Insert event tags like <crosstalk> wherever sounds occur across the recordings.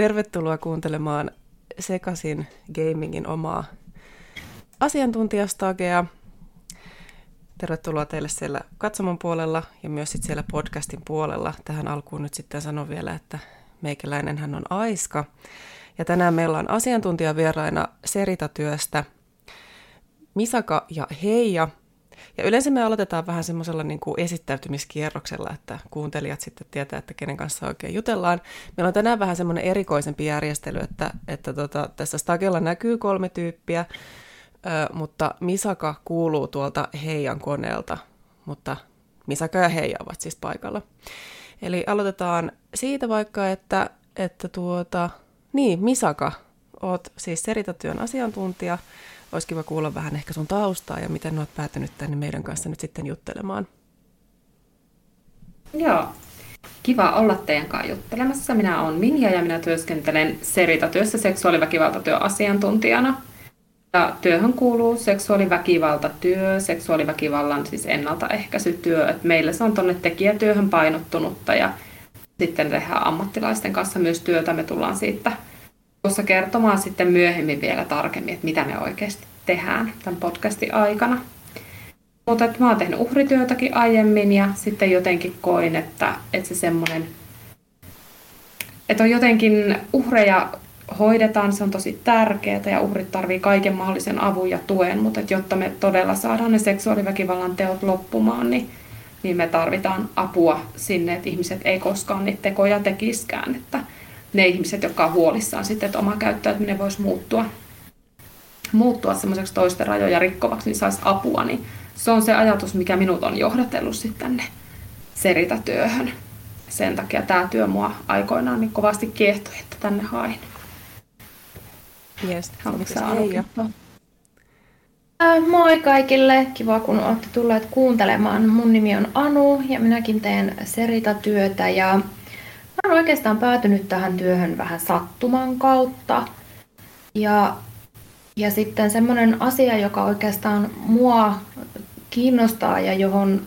Tervetuloa kuuntelemaan Sekasin Gamingin omaa asiantuntijastagea. Tervetuloa teille siellä katsomon puolella ja myös sit siellä podcastin puolella. Tähän alkuun nyt sitten sanon vielä, että meikäläinen hän on Aiska. Ja tänään meillä on asiantuntijavieraina Serita-työstä Misaka ja Heija – ja yleensä me aloitetaan vähän semmoisella niin kuin esittäytymiskierroksella, että kuuntelijat sitten tietää, että kenen kanssa oikein jutellaan. Meillä on tänään vähän semmoinen erikoisempi järjestely, että, että tota, tässä Stagella näkyy kolme tyyppiä, ö, mutta Misaka kuuluu tuolta Heijan koneelta, mutta Misaka ja Heija ovat siis paikalla. Eli aloitetaan siitä vaikka, että, että tuota, niin, Misaka, oot siis Seritatyön asiantuntija, olisi kiva kuulla vähän ehkä sun taustaa ja miten olet päätynyt tänne meidän kanssa nyt sitten juttelemaan. Joo, kiva olla teidän kanssa juttelemassa. Minä olen Minja ja minä työskentelen Serita-työssä seksuaaliväkivaltatyön asiantuntijana. Ja työhön kuuluu seksuaaliväkivaltatyö, seksuaaliväkivallan siis ennaltaehkäisytyö. Et meillä se on tuonne tekijätyöhön painottunutta ja sitten tehdään ammattilaisten kanssa myös työtä. Me tullaan siitä tuossa kertomaan sitten myöhemmin vielä tarkemmin, että mitä me oikeasti tehdään tämän podcastin aikana. Mutta mä oon tehnyt uhrityötäkin aiemmin ja sitten jotenkin koin, että, että se semmoinen, että on jotenkin uhreja hoidetaan, se on tosi tärkeää ja uhrit tarvii kaiken mahdollisen avun ja tuen, mutta että jotta me todella saadaan ne seksuaaliväkivallan teot loppumaan, niin, niin me tarvitaan apua sinne, että ihmiset ei koskaan niitä tekoja tekiskään, että, ne ihmiset, jotka on huolissaan sitten, että oma käyttäytyminen voisi muuttua, muuttua semmoiseksi toisten rajoja rikkovaksi, niin saisi apua, niin se on se ajatus, mikä minut on johdatellut sitten tänne Serita-työhön. Sen takia tämä työ mua aikoinaan niin kovasti kiehtoi, että tänne hain. Yes, Moi kaikille, kiva kun olette tulleet kuuntelemaan. Mun nimi on Anu ja minäkin teen Serita-työtä ja olen oikeastaan päätynyt tähän työhön vähän sattuman kautta. Ja, ja sitten semmoinen asia, joka oikeastaan mua kiinnostaa ja johon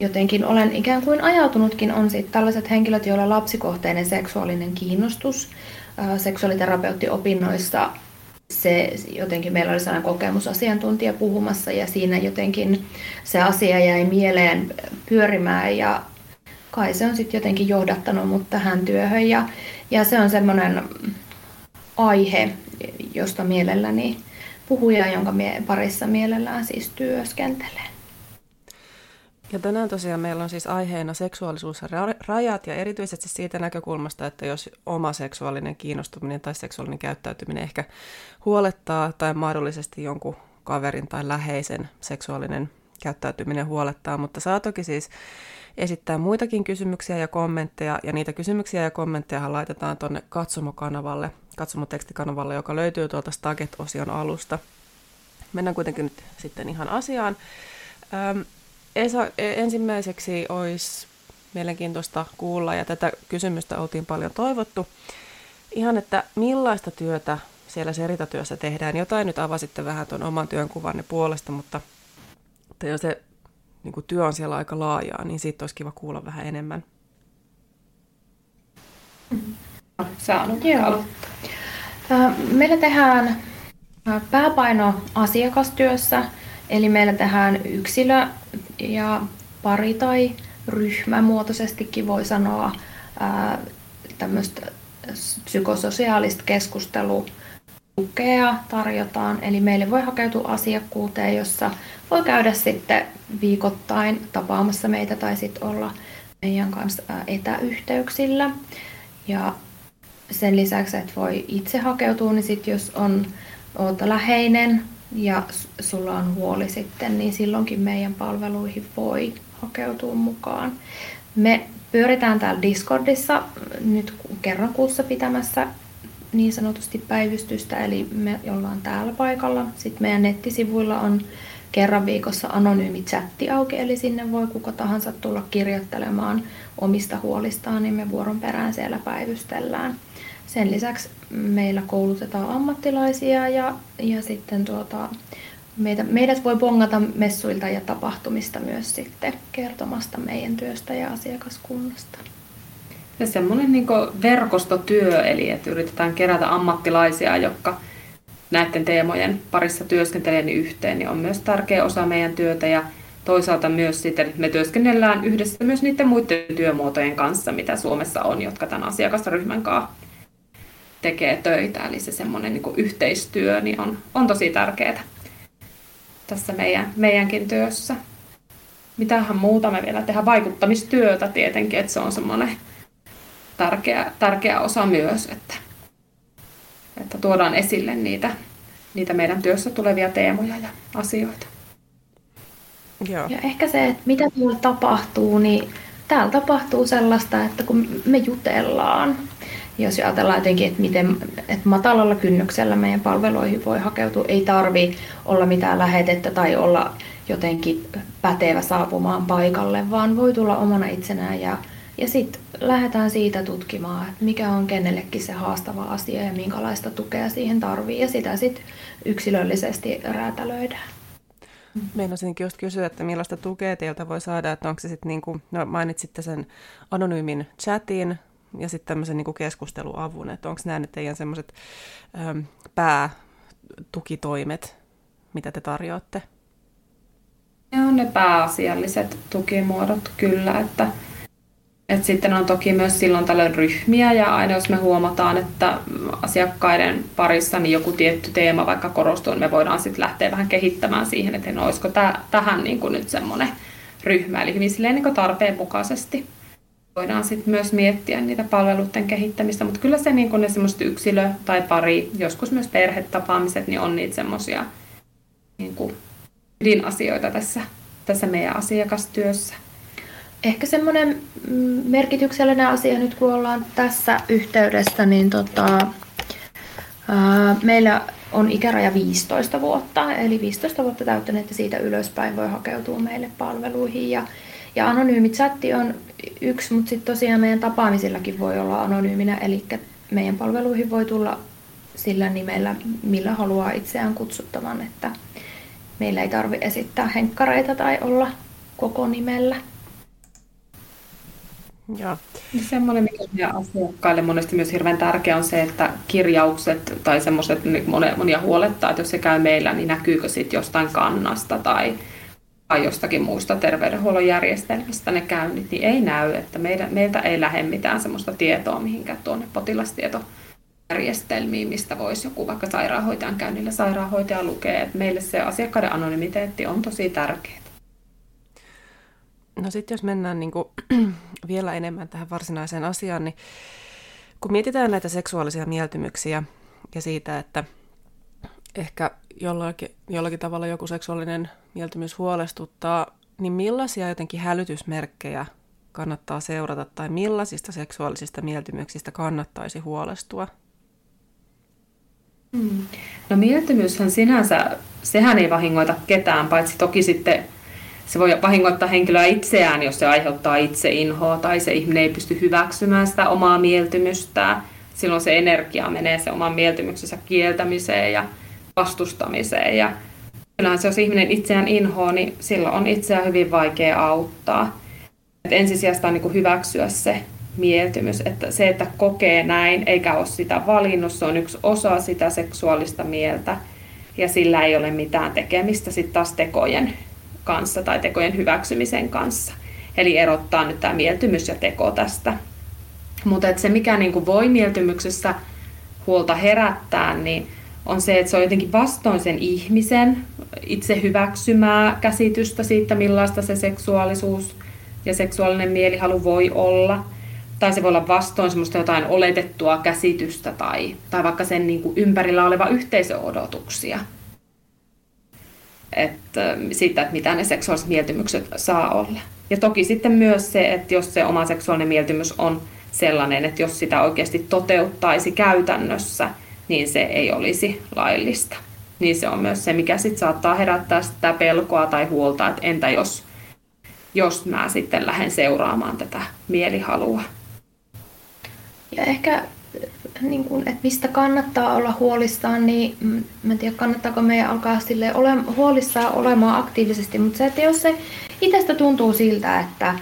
jotenkin olen ikään kuin ajautunutkin, on sitten tällaiset henkilöt, joilla on lapsikohteinen seksuaalinen kiinnostus. Seksuaaliterapeutti-opinnoissa se jotenkin meillä oli sellainen kokemusasiantuntija puhumassa ja siinä jotenkin se asia jäi mieleen pyörimään ja kai se on sitten jotenkin johdattanut mut tähän työhön ja, ja se on semmoinen aihe, josta mielelläni puhuja, jonka mie- parissa mielellään siis työskentelee. Ja tänään tosiaan meillä on siis aiheena seksuaalisuus ja rajat ja erityisesti siitä näkökulmasta, että jos oma seksuaalinen kiinnostuminen tai seksuaalinen käyttäytyminen ehkä huolettaa tai mahdollisesti jonkun kaverin tai läheisen seksuaalinen käyttäytyminen huolettaa, mutta saa toki siis esittää muitakin kysymyksiä ja kommentteja, ja niitä kysymyksiä ja kommentteja laitetaan tuonne katsomokanavalle, katsomotekstikanavalle, joka löytyy tuolta Staget-osion alusta. Mennään kuitenkin nyt sitten ihan asiaan. Ähm, Esa, e, ensimmäiseksi olisi mielenkiintoista kuulla, ja tätä kysymystä oltiin paljon toivottu, ihan, että millaista työtä siellä seritatyössä tehdään. Jotain nyt avasitte vähän tuon oman työnkuvanne puolesta, mutta jos se niin kuin työ on siellä aika laajaa, niin siitä olisi kiva kuulla vähän enemmän. Saanut Joo. Meillä tehdään pääpaino asiakastyössä, eli meillä tehdään yksilö- ja pari- tai ryhmämuotoisestikin voi sanoa tämmöistä psykososiaalista keskustelua tukea tarjotaan, eli meille voi hakeutua asiakkuuteen, jossa voi käydä sitten viikoittain tapaamassa meitä tai sitten olla meidän kanssa etäyhteyksillä. Ja sen lisäksi, että voi itse hakeutua, niin sitten jos on oot läheinen ja sulla on huoli sitten, niin silloinkin meidän palveluihin voi hakeutua mukaan. Me pyöritään täällä Discordissa nyt kerran kuussa pitämässä niin sanotusti päivystystä, eli me ollaan täällä paikalla. Sitten meidän nettisivuilla on kerran viikossa anonyymi chatti auki, eli sinne voi kuka tahansa tulla kirjoittelemaan omista huolistaan, niin me vuoron perään siellä päivystellään. Sen lisäksi meillä koulutetaan ammattilaisia ja, ja sitten tuota, meitä, meidät voi bongata messuilta ja tapahtumista myös sitten kertomasta meidän työstä ja asiakaskunnasta. Ja semmoinen niin verkostotyö, eli että yritetään kerätä ammattilaisia, jotka näiden teemojen parissa työskentelee niin yhteen, niin on myös tärkeä osa meidän työtä ja toisaalta myös sitten, että me työskennellään yhdessä myös niiden muiden työmuotojen kanssa, mitä Suomessa on, jotka tämän asiakasryhmän kanssa tekee töitä. Eli se semmoinen niin yhteistyö niin on, on tosi tärkeää tässä meidän, meidänkin työssä. Mitähän muuta me vielä tehdään? Vaikuttamistyötä tietenkin, että se on semmoinen tärkeä, tärkeä osa myös, että, että tuodaan esille niitä, niitä meidän työssä tulevia teemoja ja asioita. Joo. Ja ehkä se, että mitä täällä tapahtuu, niin täällä tapahtuu sellaista, että kun me jutellaan, jos ajatellaan jotenkin, että miten että matalalla kynnyksellä meidän palveluihin voi hakeutua, ei tarvi olla mitään lähetettä tai olla jotenkin pätevä saapumaan paikalle, vaan voi tulla omana itsenään ja, ja sitten lähdetään siitä tutkimaan, että mikä on kenellekin se haastava asia ja minkälaista tukea siihen tarvii ja sitä sitten yksilöllisesti räätälöidään. Meinasinkin just kysyä, että millaista tukea teiltä voi saada, että onko se sitten niin kuin, no mainitsitte sen anonyymin chatin ja sitten tämmöisen niin kuin keskusteluavun, että onko nämä nyt teidän semmoiset päätukitoimet, mitä te tarjoatte? Ne on ne pääasialliset tukimuodot kyllä, että et sitten on toki myös silloin tällöin ryhmiä ja aina jos me huomataan, että asiakkaiden parissa niin joku tietty teema vaikka korostuu, niin me voidaan sitten lähteä vähän kehittämään siihen, että no, olisiko tää, tähän niin kuin nyt semmoinen ryhmä, eli hyvin silleen niin tarpeen mukaisesti. Voidaan sitten myös miettiä niitä palveluiden kehittämistä, mutta kyllä se niin kuin ne semmoiset yksilö- tai pari, joskus myös perhetapaamiset, niin on niitä semmoisia niin ydinasioita tässä, tässä meidän asiakastyössä. Ehkä semmoinen merkityksellinen asia nyt kun ollaan tässä yhteydessä, niin tota, ää, meillä on ikäraja 15 vuotta, eli 15 vuotta täyttäneet ja siitä ylöspäin voi hakeutua meille palveluihin. Ja, ja anonyymi chatti on yksi, mutta sitten tosiaan meidän tapaamisillakin voi olla anonyyminä, eli meidän palveluihin voi tulla sillä nimellä, millä haluaa itseään kutsuttavan, että meillä ei tarvi esittää henkkareita tai olla koko nimellä. Joo. Semmoinen, mikä meidän asiakkaille monesti myös hirveän tärkeä on se, että kirjaukset tai semmoiset niin monia huolettaa, että jos se käy meillä, niin näkyykö sitten jostain kannasta tai, tai jostakin muista terveydenhuollon järjestelmistä ne käynnit, niin ei näy, että meidän, meiltä ei lähde mitään semmoista tietoa mihinkään tuonne potilastietojärjestelmiin, mistä voisi joku vaikka sairaanhoitajan käynnillä sairaanhoitaja lukee, että meille se asiakkaiden anonymiteetti on tosi tärkeää. No sitten jos mennään niin kuin <clears throat> vielä enemmän tähän varsinaiseen asiaan, niin kun mietitään näitä seksuaalisia mieltymyksiä ja siitä, että ehkä jollakin, jollakin tavalla joku seksuaalinen mieltymys huolestuttaa, niin millaisia jotenkin hälytysmerkkejä kannattaa seurata tai millaisista seksuaalisista mieltymyksistä kannattaisi huolestua? Hmm. No mieltymyshän sinänsä, sehän ei vahingoita ketään, paitsi toki sitten se voi vahingoittaa henkilöä itseään, jos se aiheuttaa itse inhoa tai se ihminen ei pysty hyväksymään sitä omaa mieltymystään. Silloin se energia menee se oman mieltymyksensä kieltämiseen ja vastustamiseen. Ja kyllähän se, jos ihminen itseään inhoa, niin silloin on itseään hyvin vaikea auttaa. Et ensisijasta on niin hyväksyä se mieltymys, että se, että kokee näin eikä ole sitä valinnut, se on yksi osa sitä seksuaalista mieltä ja sillä ei ole mitään tekemistä sitten taas tekojen kanssa tai tekojen hyväksymisen kanssa. Eli erottaa nyt tämä mieltymys ja teko tästä. Mutta se, mikä niin kuin voi mieltymyksessä huolta herättää, niin on se, että se on jotenkin vastoin sen ihmisen itse hyväksymää käsitystä siitä, millaista se seksuaalisuus ja seksuaalinen mielihalu voi olla. Tai se voi olla vastoin semmoista jotain oletettua käsitystä tai, tai vaikka sen niin kuin ympärillä oleva yhteisöodotuksia että siitä, että mitä ne seksuaaliset mieltymykset saa olla. Ja toki sitten myös se, että jos se oma seksuaalinen mieltymys on sellainen, että jos sitä oikeasti toteuttaisi käytännössä, niin se ei olisi laillista. Niin se on myös se, mikä sitten saattaa herättää sitä pelkoa tai huolta, että entä jos, jos mä sitten lähden seuraamaan tätä mielihalua. Ja ehkä niin kuin, että mistä kannattaa olla huolissaan, niin mm, mä en tiedä kannattaako meidän alkaa sille ole, huolissaan olemaan aktiivisesti, mutta se, että jos se itsestä tuntuu siltä, että,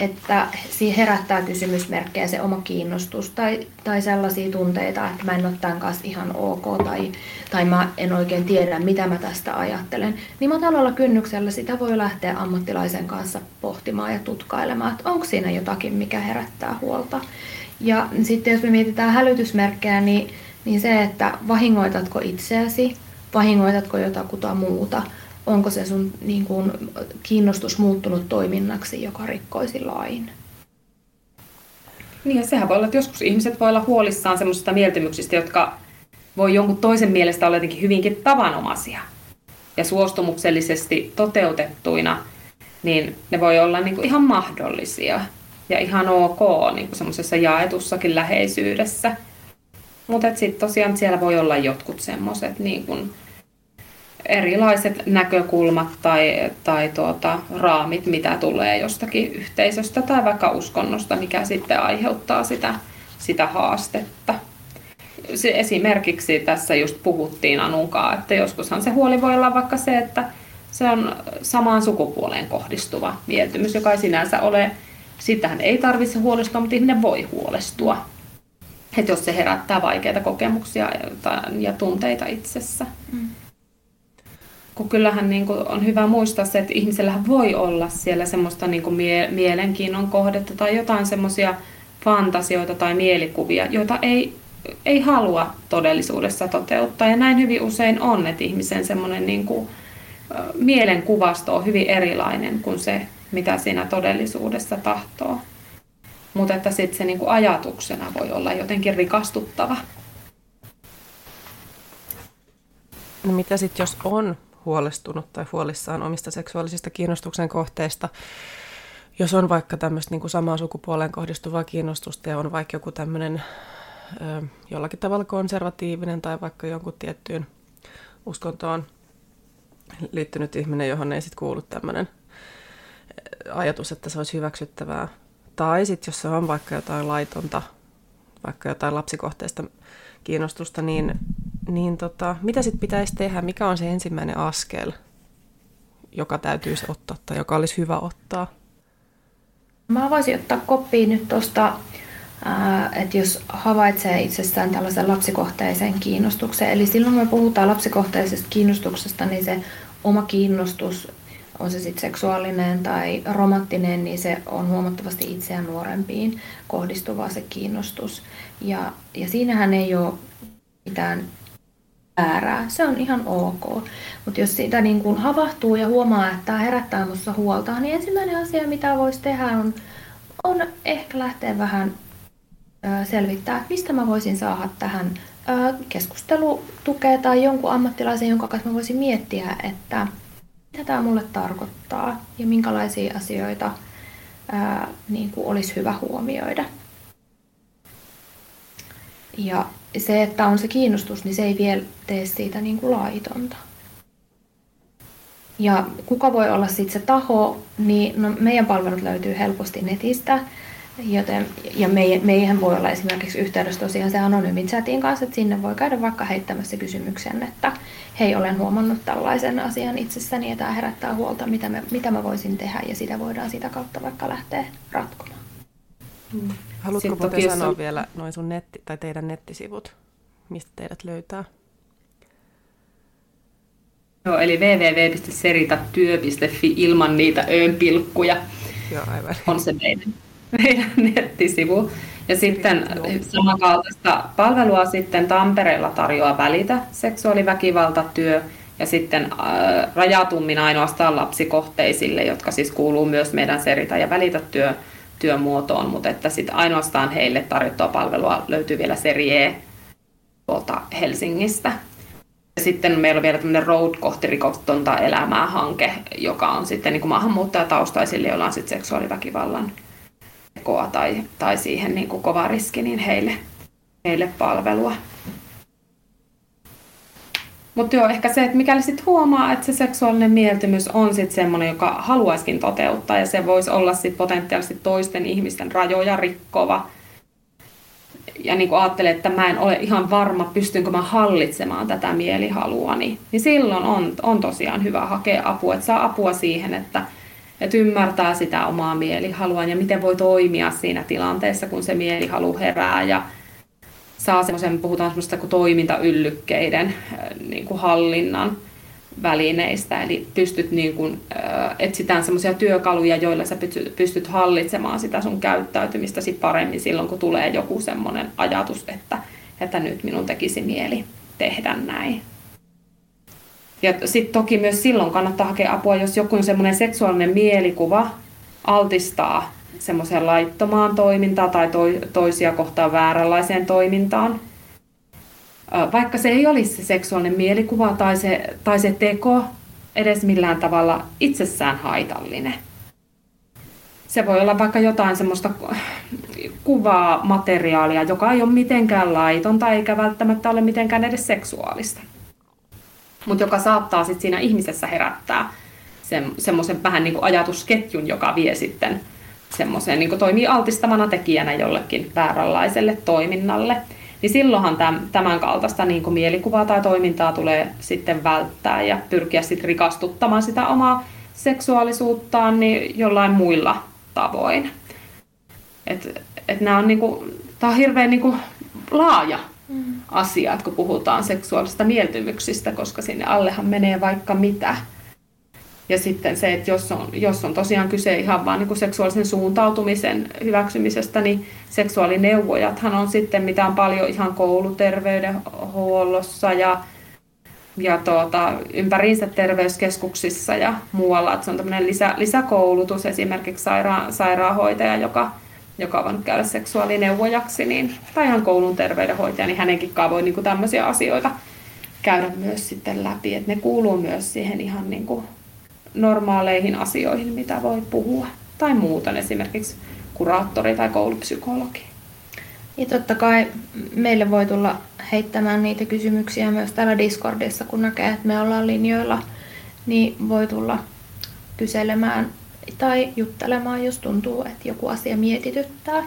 että siinä herättää kysymysmerkkejä se oma kiinnostus tai, tai sellaisia tunteita, että mä en ole tämän kanssa ihan ok tai, tai mä en oikein tiedä, mitä mä tästä ajattelen, niin matalalla kynnyksellä sitä voi lähteä ammattilaisen kanssa pohtimaan ja tutkailemaan, että onko siinä jotakin, mikä herättää huolta. Ja sitten jos me mietitään hälytysmerkkejä, niin, niin se, että vahingoitatko itseäsi, vahingoitatko jotakuta muuta, onko se sun niin kuin, kiinnostus muuttunut toiminnaksi, joka rikkoisi lain. Niin ja sehän voi olla, että joskus ihmiset voi olla huolissaan semmoisista mieltymyksistä, jotka voi jonkun toisen mielestä olla jotenkin hyvinkin tavanomaisia. Ja suostumuksellisesti toteutettuina, niin ne voi olla niin kuin ihan mahdollisia ja ihan ok niin semmoisessa jaetussakin läheisyydessä. Mutta sitten tosiaan siellä voi olla jotkut semmoiset niin erilaiset näkökulmat tai, tai tuota, raamit, mitä tulee jostakin yhteisöstä tai vaikka uskonnosta, mikä sitten aiheuttaa sitä, sitä haastetta. Esimerkiksi tässä just puhuttiin Anunkaa, että joskushan se huoli voi olla vaikka se, että se on samaan sukupuoleen kohdistuva mieltymys, joka ei sinänsä ole, sitähän ei tarvitse huolestua, mutta ihminen voi huolestua. Että jos se herättää vaikeita kokemuksia ja tunteita itsessä. Mm kun kyllähän niin kuin on hyvä muistaa se, että ihmisellä voi olla siellä semmoista niin kuin mie- mielenkiinnon kohdetta tai jotain semmoisia fantasioita tai mielikuvia, joita ei, ei halua todellisuudessa toteuttaa. Ja näin hyvin usein on, että ihmisen semmoinen niin kuin, mielenkuvasto on hyvin erilainen kuin se, mitä siinä todellisuudessa tahtoo. Mutta että sitten se niin kuin ajatuksena voi olla jotenkin rikastuttava. No mitä sitten, jos on huolestunut tai huolissaan omista seksuaalisista kiinnostuksen kohteista. Jos on vaikka tämmöistä niin kuin samaan sukupuoleen kohdistuvaa kiinnostusta ja on vaikka joku tämmöinen jollakin tavalla konservatiivinen tai vaikka jonkun tiettyyn uskontoon liittynyt ihminen, johon ei sitten kuulu tämmöinen ajatus, että se olisi hyväksyttävää. Tai sitten jos se on vaikka jotain laitonta, vaikka jotain lapsikohteista kiinnostusta, niin, niin tota, mitä sitten pitäisi tehdä? Mikä on se ensimmäinen askel, joka täytyisi ottaa tai joka olisi hyvä ottaa? Mä voisin ottaa koppiin nyt tuosta, että jos havaitsee itsessään tällaisen lapsikohteisen kiinnostuksen, eli silloin me puhutaan lapsikohteisesta kiinnostuksesta, niin se oma kiinnostus, on se sitten seksuaalinen tai romanttinen, niin se on huomattavasti itseään nuorempiin kohdistuva se kiinnostus. Ja, ja siinähän ei ole mitään väärää. Se on ihan ok. Mutta jos sitä niin kun havahtuu ja huomaa, että tämä herättää minussa huolta, niin ensimmäinen asia, mitä voisi tehdä, on, on ehkä lähteä vähän selvittää, että mistä mä voisin saada tähän keskustelutukea tai jonkun ammattilaisen, jonka kanssa mä voisin miettiä, että mitä tämä mulle tarkoittaa ja minkälaisia asioita ää, niin kuin olisi hyvä huomioida. Ja se, että on se kiinnostus, niin se ei vielä tee siitä niin kuin laitonta. Ja kuka voi olla sitten se taho, niin no, meidän palvelut löytyy helposti netistä. Joten, ja meihän voi olla esimerkiksi yhteydessä tosiaan se anonyymin chatin kanssa, että sinne voi käydä vaikka heittämässä kysymyksen, että hei, olen huomannut tällaisen asian itsessäni ja tämä herättää huolta, mitä, me, mitä mä voisin tehdä ja sitä voidaan sitä kautta vaikka lähteä ratkomaan. Hmm. Haluatko muuten sanoa on... vielä noin sun netti, tai teidän nettisivut, mistä teidät löytää? Joo, eli www.seritatyö.fi ilman niitä öönpilkkuja Joo, aivan. on se meidän, meidän <laughs> nettisivu. Ja sitten samankaltaista palvelua sitten Tampereella tarjoaa Välitä seksuaaliväkivaltatyö ja sitten äh, rajatummin ainoastaan lapsikohteisille, jotka siis kuuluu myös meidän Seritä ja Välitä työ, työmuotoon, mutta että sitten ainoastaan heille tarjottua palvelua löytyy vielä Serie tuolta Helsingistä. Ja sitten meillä on vielä tämmöinen Road kohti rikostonta elämää hanke, joka on sitten niin kuin maahanmuuttajataustaisille, joilla on sitten seksuaaliväkivallan tekoa tai, tai siihen niin kuin kova riski, niin heille, heille palvelua. Mutta joo, ehkä se, että mikäli sitten huomaa, että se seksuaalinen mieltymys on sitten semmoinen, joka haluaisikin toteuttaa ja se voisi olla sitten potentiaalisesti toisten ihmisten rajoja rikkova. Ja niin kuin ajattelee, että mä en ole ihan varma, pystynkö mä hallitsemaan tätä mielihalua, niin, niin silloin on, on tosiaan hyvä hakea apua. Että saa apua siihen, että että ymmärtää sitä omaa mielihalua ja miten voi toimia siinä tilanteessa, kun se mielihalu herää ja saa semmoisen, puhutaan semmoista kuin toimintayllykkeiden niin kuin hallinnan välineistä, eli pystyt niin kuin, etsitään semmoisia työkaluja, joilla sä pystyt hallitsemaan sitä sun käyttäytymistäsi paremmin silloin, kun tulee joku semmoinen ajatus, että, että nyt minun tekisi mieli tehdä näin. Ja sitten toki myös silloin kannattaa hakea apua, jos joku semmoinen seksuaalinen mielikuva altistaa semmoiseen laittomaan toimintaan tai toisia kohtaan vääränlaiseen toimintaan. Vaikka se ei olisi se seksuaalinen mielikuva tai se, tai se teko edes millään tavalla itsessään haitallinen. Se voi olla vaikka jotain semmoista kuvaa, materiaalia, joka ei ole mitenkään laitonta eikä välttämättä ole mitenkään edes seksuaalista mutta joka saattaa sitten siinä ihmisessä herättää semmoisen vähän niin kuin ajatusketjun, joka vie sitten semmoiseen, niin toimii altistavana tekijänä jollekin vääränlaiselle toiminnalle. Niin silloinhan tämän kaltaista niin kuin mielikuvaa tai toimintaa tulee sitten välttää ja pyrkiä sitten rikastuttamaan sitä omaa seksuaalisuuttaan niin jollain muilla tavoin. Et, et nämä on, niin kuin, tämä on hirveän niin kuin laaja mm. asiat, kun puhutaan seksuaalisista mieltymyksistä, koska sinne allehan menee vaikka mitä. Ja sitten se, että jos on, jos on tosiaan kyse ihan vain niin seksuaalisen suuntautumisen hyväksymisestä, niin seksuaalineuvojathan on sitten, mitä on paljon ihan kouluterveydenhuollossa ja, ja tuota, ympäriinsä terveyskeskuksissa ja muualla. Että se on tämmöinen lisä, lisäkoulutus esimerkiksi saira, sairaanhoitaja, joka joka on käydä seksuaalineuvojaksi, niin, tai ihan koulun terveydenhoitaja, niin hänenkin voi niin kuin tämmöisiä asioita käydä myös sitten läpi. Että ne kuuluu myös siihen ihan niin kuin normaaleihin asioihin, mitä voi puhua. Tai muuten esimerkiksi kuraattori tai koulupsykologi. Ja totta kai meille voi tulla heittämään niitä kysymyksiä myös täällä Discordissa, kun näkee, että me ollaan linjoilla, niin voi tulla kyselemään tai juttelemaan, jos tuntuu, että joku asia mietityttää.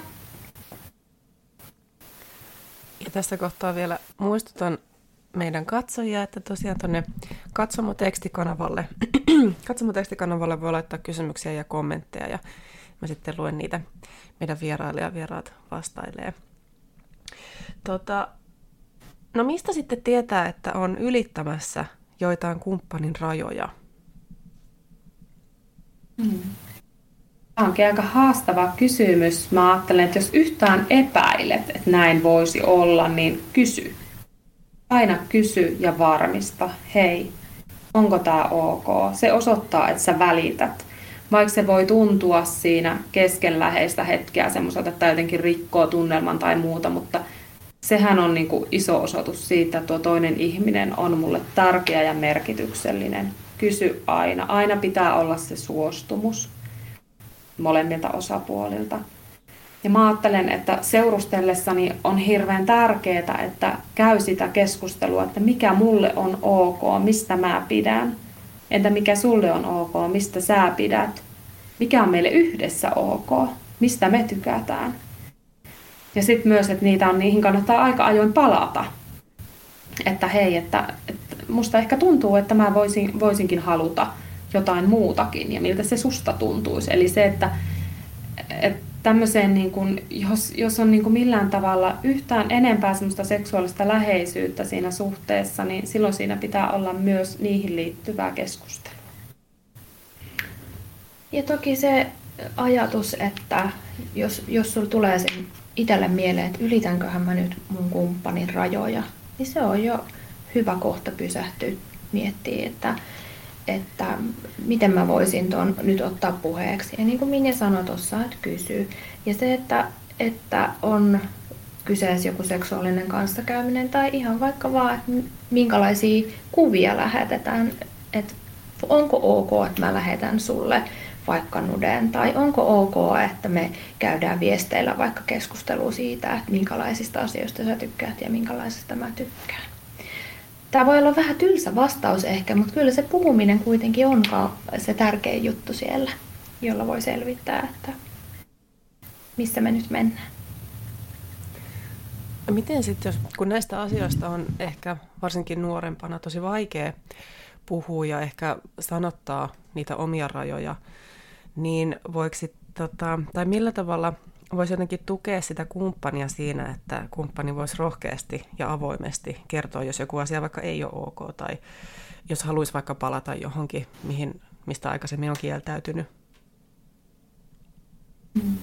Ja tässä kohtaa vielä muistutan meidän katsojia, että tosiaan tuonne katsomotekstikanavalle, <clears throat> katsomotekstikanavalle voi laittaa kysymyksiä ja kommentteja ja mä sitten luen niitä meidän vieraat vastailee. Tota, no mistä sitten tietää, että on ylittämässä joitain kumppanin rajoja? Mm. Tämä onkin aika haastava kysymys. Mä ajattelen, että jos yhtään epäilet, että näin voisi olla, niin kysy. Aina kysy ja varmista. Hei, onko tämä ok? Se osoittaa, että sä välität. Vaikka se voi tuntua siinä kesken läheistä hetkeä semmoiselta, että jotenkin rikkoo tunnelman tai muuta, mutta sehän on niin kuin iso osoitus siitä, että tuo toinen ihminen on mulle tärkeä ja merkityksellinen kysy aina. Aina pitää olla se suostumus molemmilta osapuolilta. Ja mä ajattelen, että seurustellessani on hirveän tärkeää, että käy sitä keskustelua, että mikä mulle on ok, mistä mä pidän. Entä mikä sulle on ok, mistä sä pidät. Mikä on meille yhdessä ok, mistä me tykätään. Ja sitten myös, että niitä on, niihin kannattaa aika ajoin palata. Että hei, että, että musta ehkä tuntuu, että mä voisin, voisinkin haluta jotain muutakin ja miltä se susta tuntuisi. Eli se, että, että tämmöiseen, niin kuin, jos, jos on niin kuin millään tavalla yhtään enempää semmoista seksuaalista läheisyyttä siinä suhteessa, niin silloin siinä pitää olla myös niihin liittyvää keskustelua. Ja toki se ajatus, että jos, jos sulla tulee sen itselle mieleen, että ylitänköhän mä nyt mun kumppanin rajoja, niin se on jo hyvä kohta pysähtyä miettiä, että, että miten mä voisin tuon nyt ottaa puheeksi. Ja niin kuin Minja sanoi tuossa, että kysyy. Ja se, että, että on kyseessä joku seksuaalinen kanssakäyminen tai ihan vaikka vaan, että minkälaisia kuvia lähetetään, että onko ok, että mä lähetän sulle vaikka nuden, tai onko ok, että me käydään viesteillä vaikka keskustelua siitä, että minkälaisista asioista sä tykkäät ja minkälaisista mä tykkään. Tämä voi olla vähän tylsä vastaus ehkä, mutta kyllä se puhuminen kuitenkin on se tärkein juttu siellä, jolla voi selvittää, että missä me nyt mennään. Miten sitten, jos, kun näistä asioista on ehkä varsinkin nuorempana tosi vaikea puhua ja ehkä sanottaa niitä omia rajoja, niin voiko sit, tota, tai millä tavalla voisi jotenkin tukea sitä kumppania siinä, että kumppani voisi rohkeasti ja avoimesti kertoa, jos joku asia vaikka ei ole ok, tai jos haluaisi vaikka palata johonkin, mihin, mistä aikaisemmin on kieltäytynyt. Mm.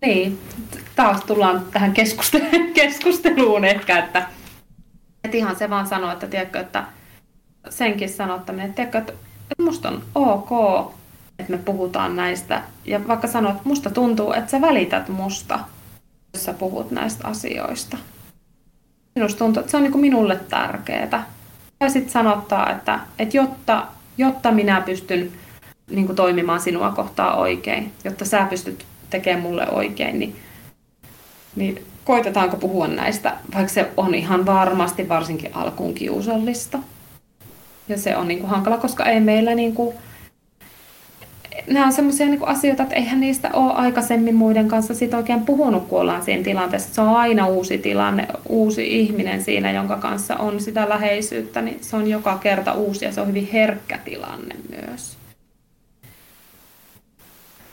Niin, taas tullaan tähän <laughs> keskusteluun ehkä, että, että ihan se vaan sanoo, että, tiedätkö, että senkin sanottaminen, että, tiedätkö, että musta on ok, että me puhutaan näistä. Ja vaikka sanot, että musta tuntuu, että sä välität musta, jos sä puhut näistä asioista. Minusta tuntuu, että se on niin kuin minulle tärkeää. Ja sitten sanottaa, että, että jotta, jotta minä pystyn niin kuin toimimaan sinua kohtaan oikein, jotta sä pystyt tekemään mulle oikein, niin, niin koitetaanko puhua näistä, vaikka se on ihan varmasti varsinkin alkuun kiusallista. Ja se on niin kuin hankala, koska ei meillä niin kuin, nämä on sellaisia niin asioita, että eihän niistä ole aikaisemmin muiden kanssa sit oikein puhunut, kun ollaan siinä tilanteessa. Se on aina uusi tilanne, uusi ihminen siinä, jonka kanssa on sitä läheisyyttä, niin se on joka kerta uusi ja se on hyvin herkkä tilanne myös.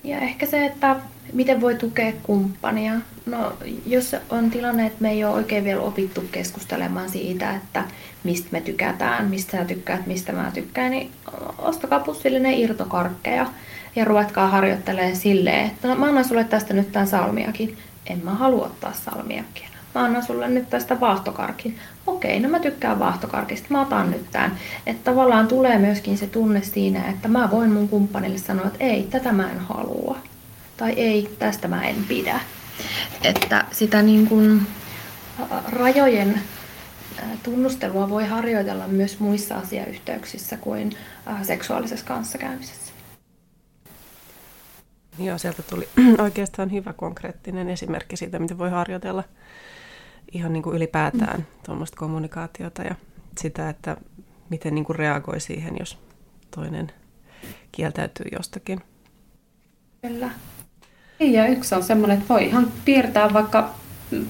Ja ehkä se, että miten voi tukea kumppania. No, jos on tilanne, että me ei ole oikein vielä opittu keskustelemaan siitä, että mistä me tykätään, mistä sä tykkäät, mistä mä tykkään, niin ostakaa pussillinen irtokarkkeja ja ruvetkaa harjoittelemaan silleen, että no, mä annan sulle tästä nyt tämän salmiakin. En mä halua ottaa salmiakin. Mä annan sulle nyt tästä vaahtokarkin. Okei, no mä tykkään vaahtokarkista, mä otan nyt tämän. Että tavallaan tulee myöskin se tunne siinä, että mä voin mun kumppanille sanoa, että ei, tätä mä en halua. Tai ei, tästä mä en pidä. Että sitä niin kuin rajojen tunnustelua voi harjoitella myös muissa asiayhteyksissä kuin seksuaalisessa kanssakäymisessä. Joo, sieltä tuli <clears throat> oikeastaan hyvä konkreettinen esimerkki siitä, miten voi harjoitella ihan niin kuin ylipäätään mm. tuommoista kommunikaatiota ja sitä, että miten niin kuin reagoi siihen, jos toinen kieltäytyy jostakin. Kyllä. Niin, ja yksi on semmoinen, että voi ihan piirtää vaikka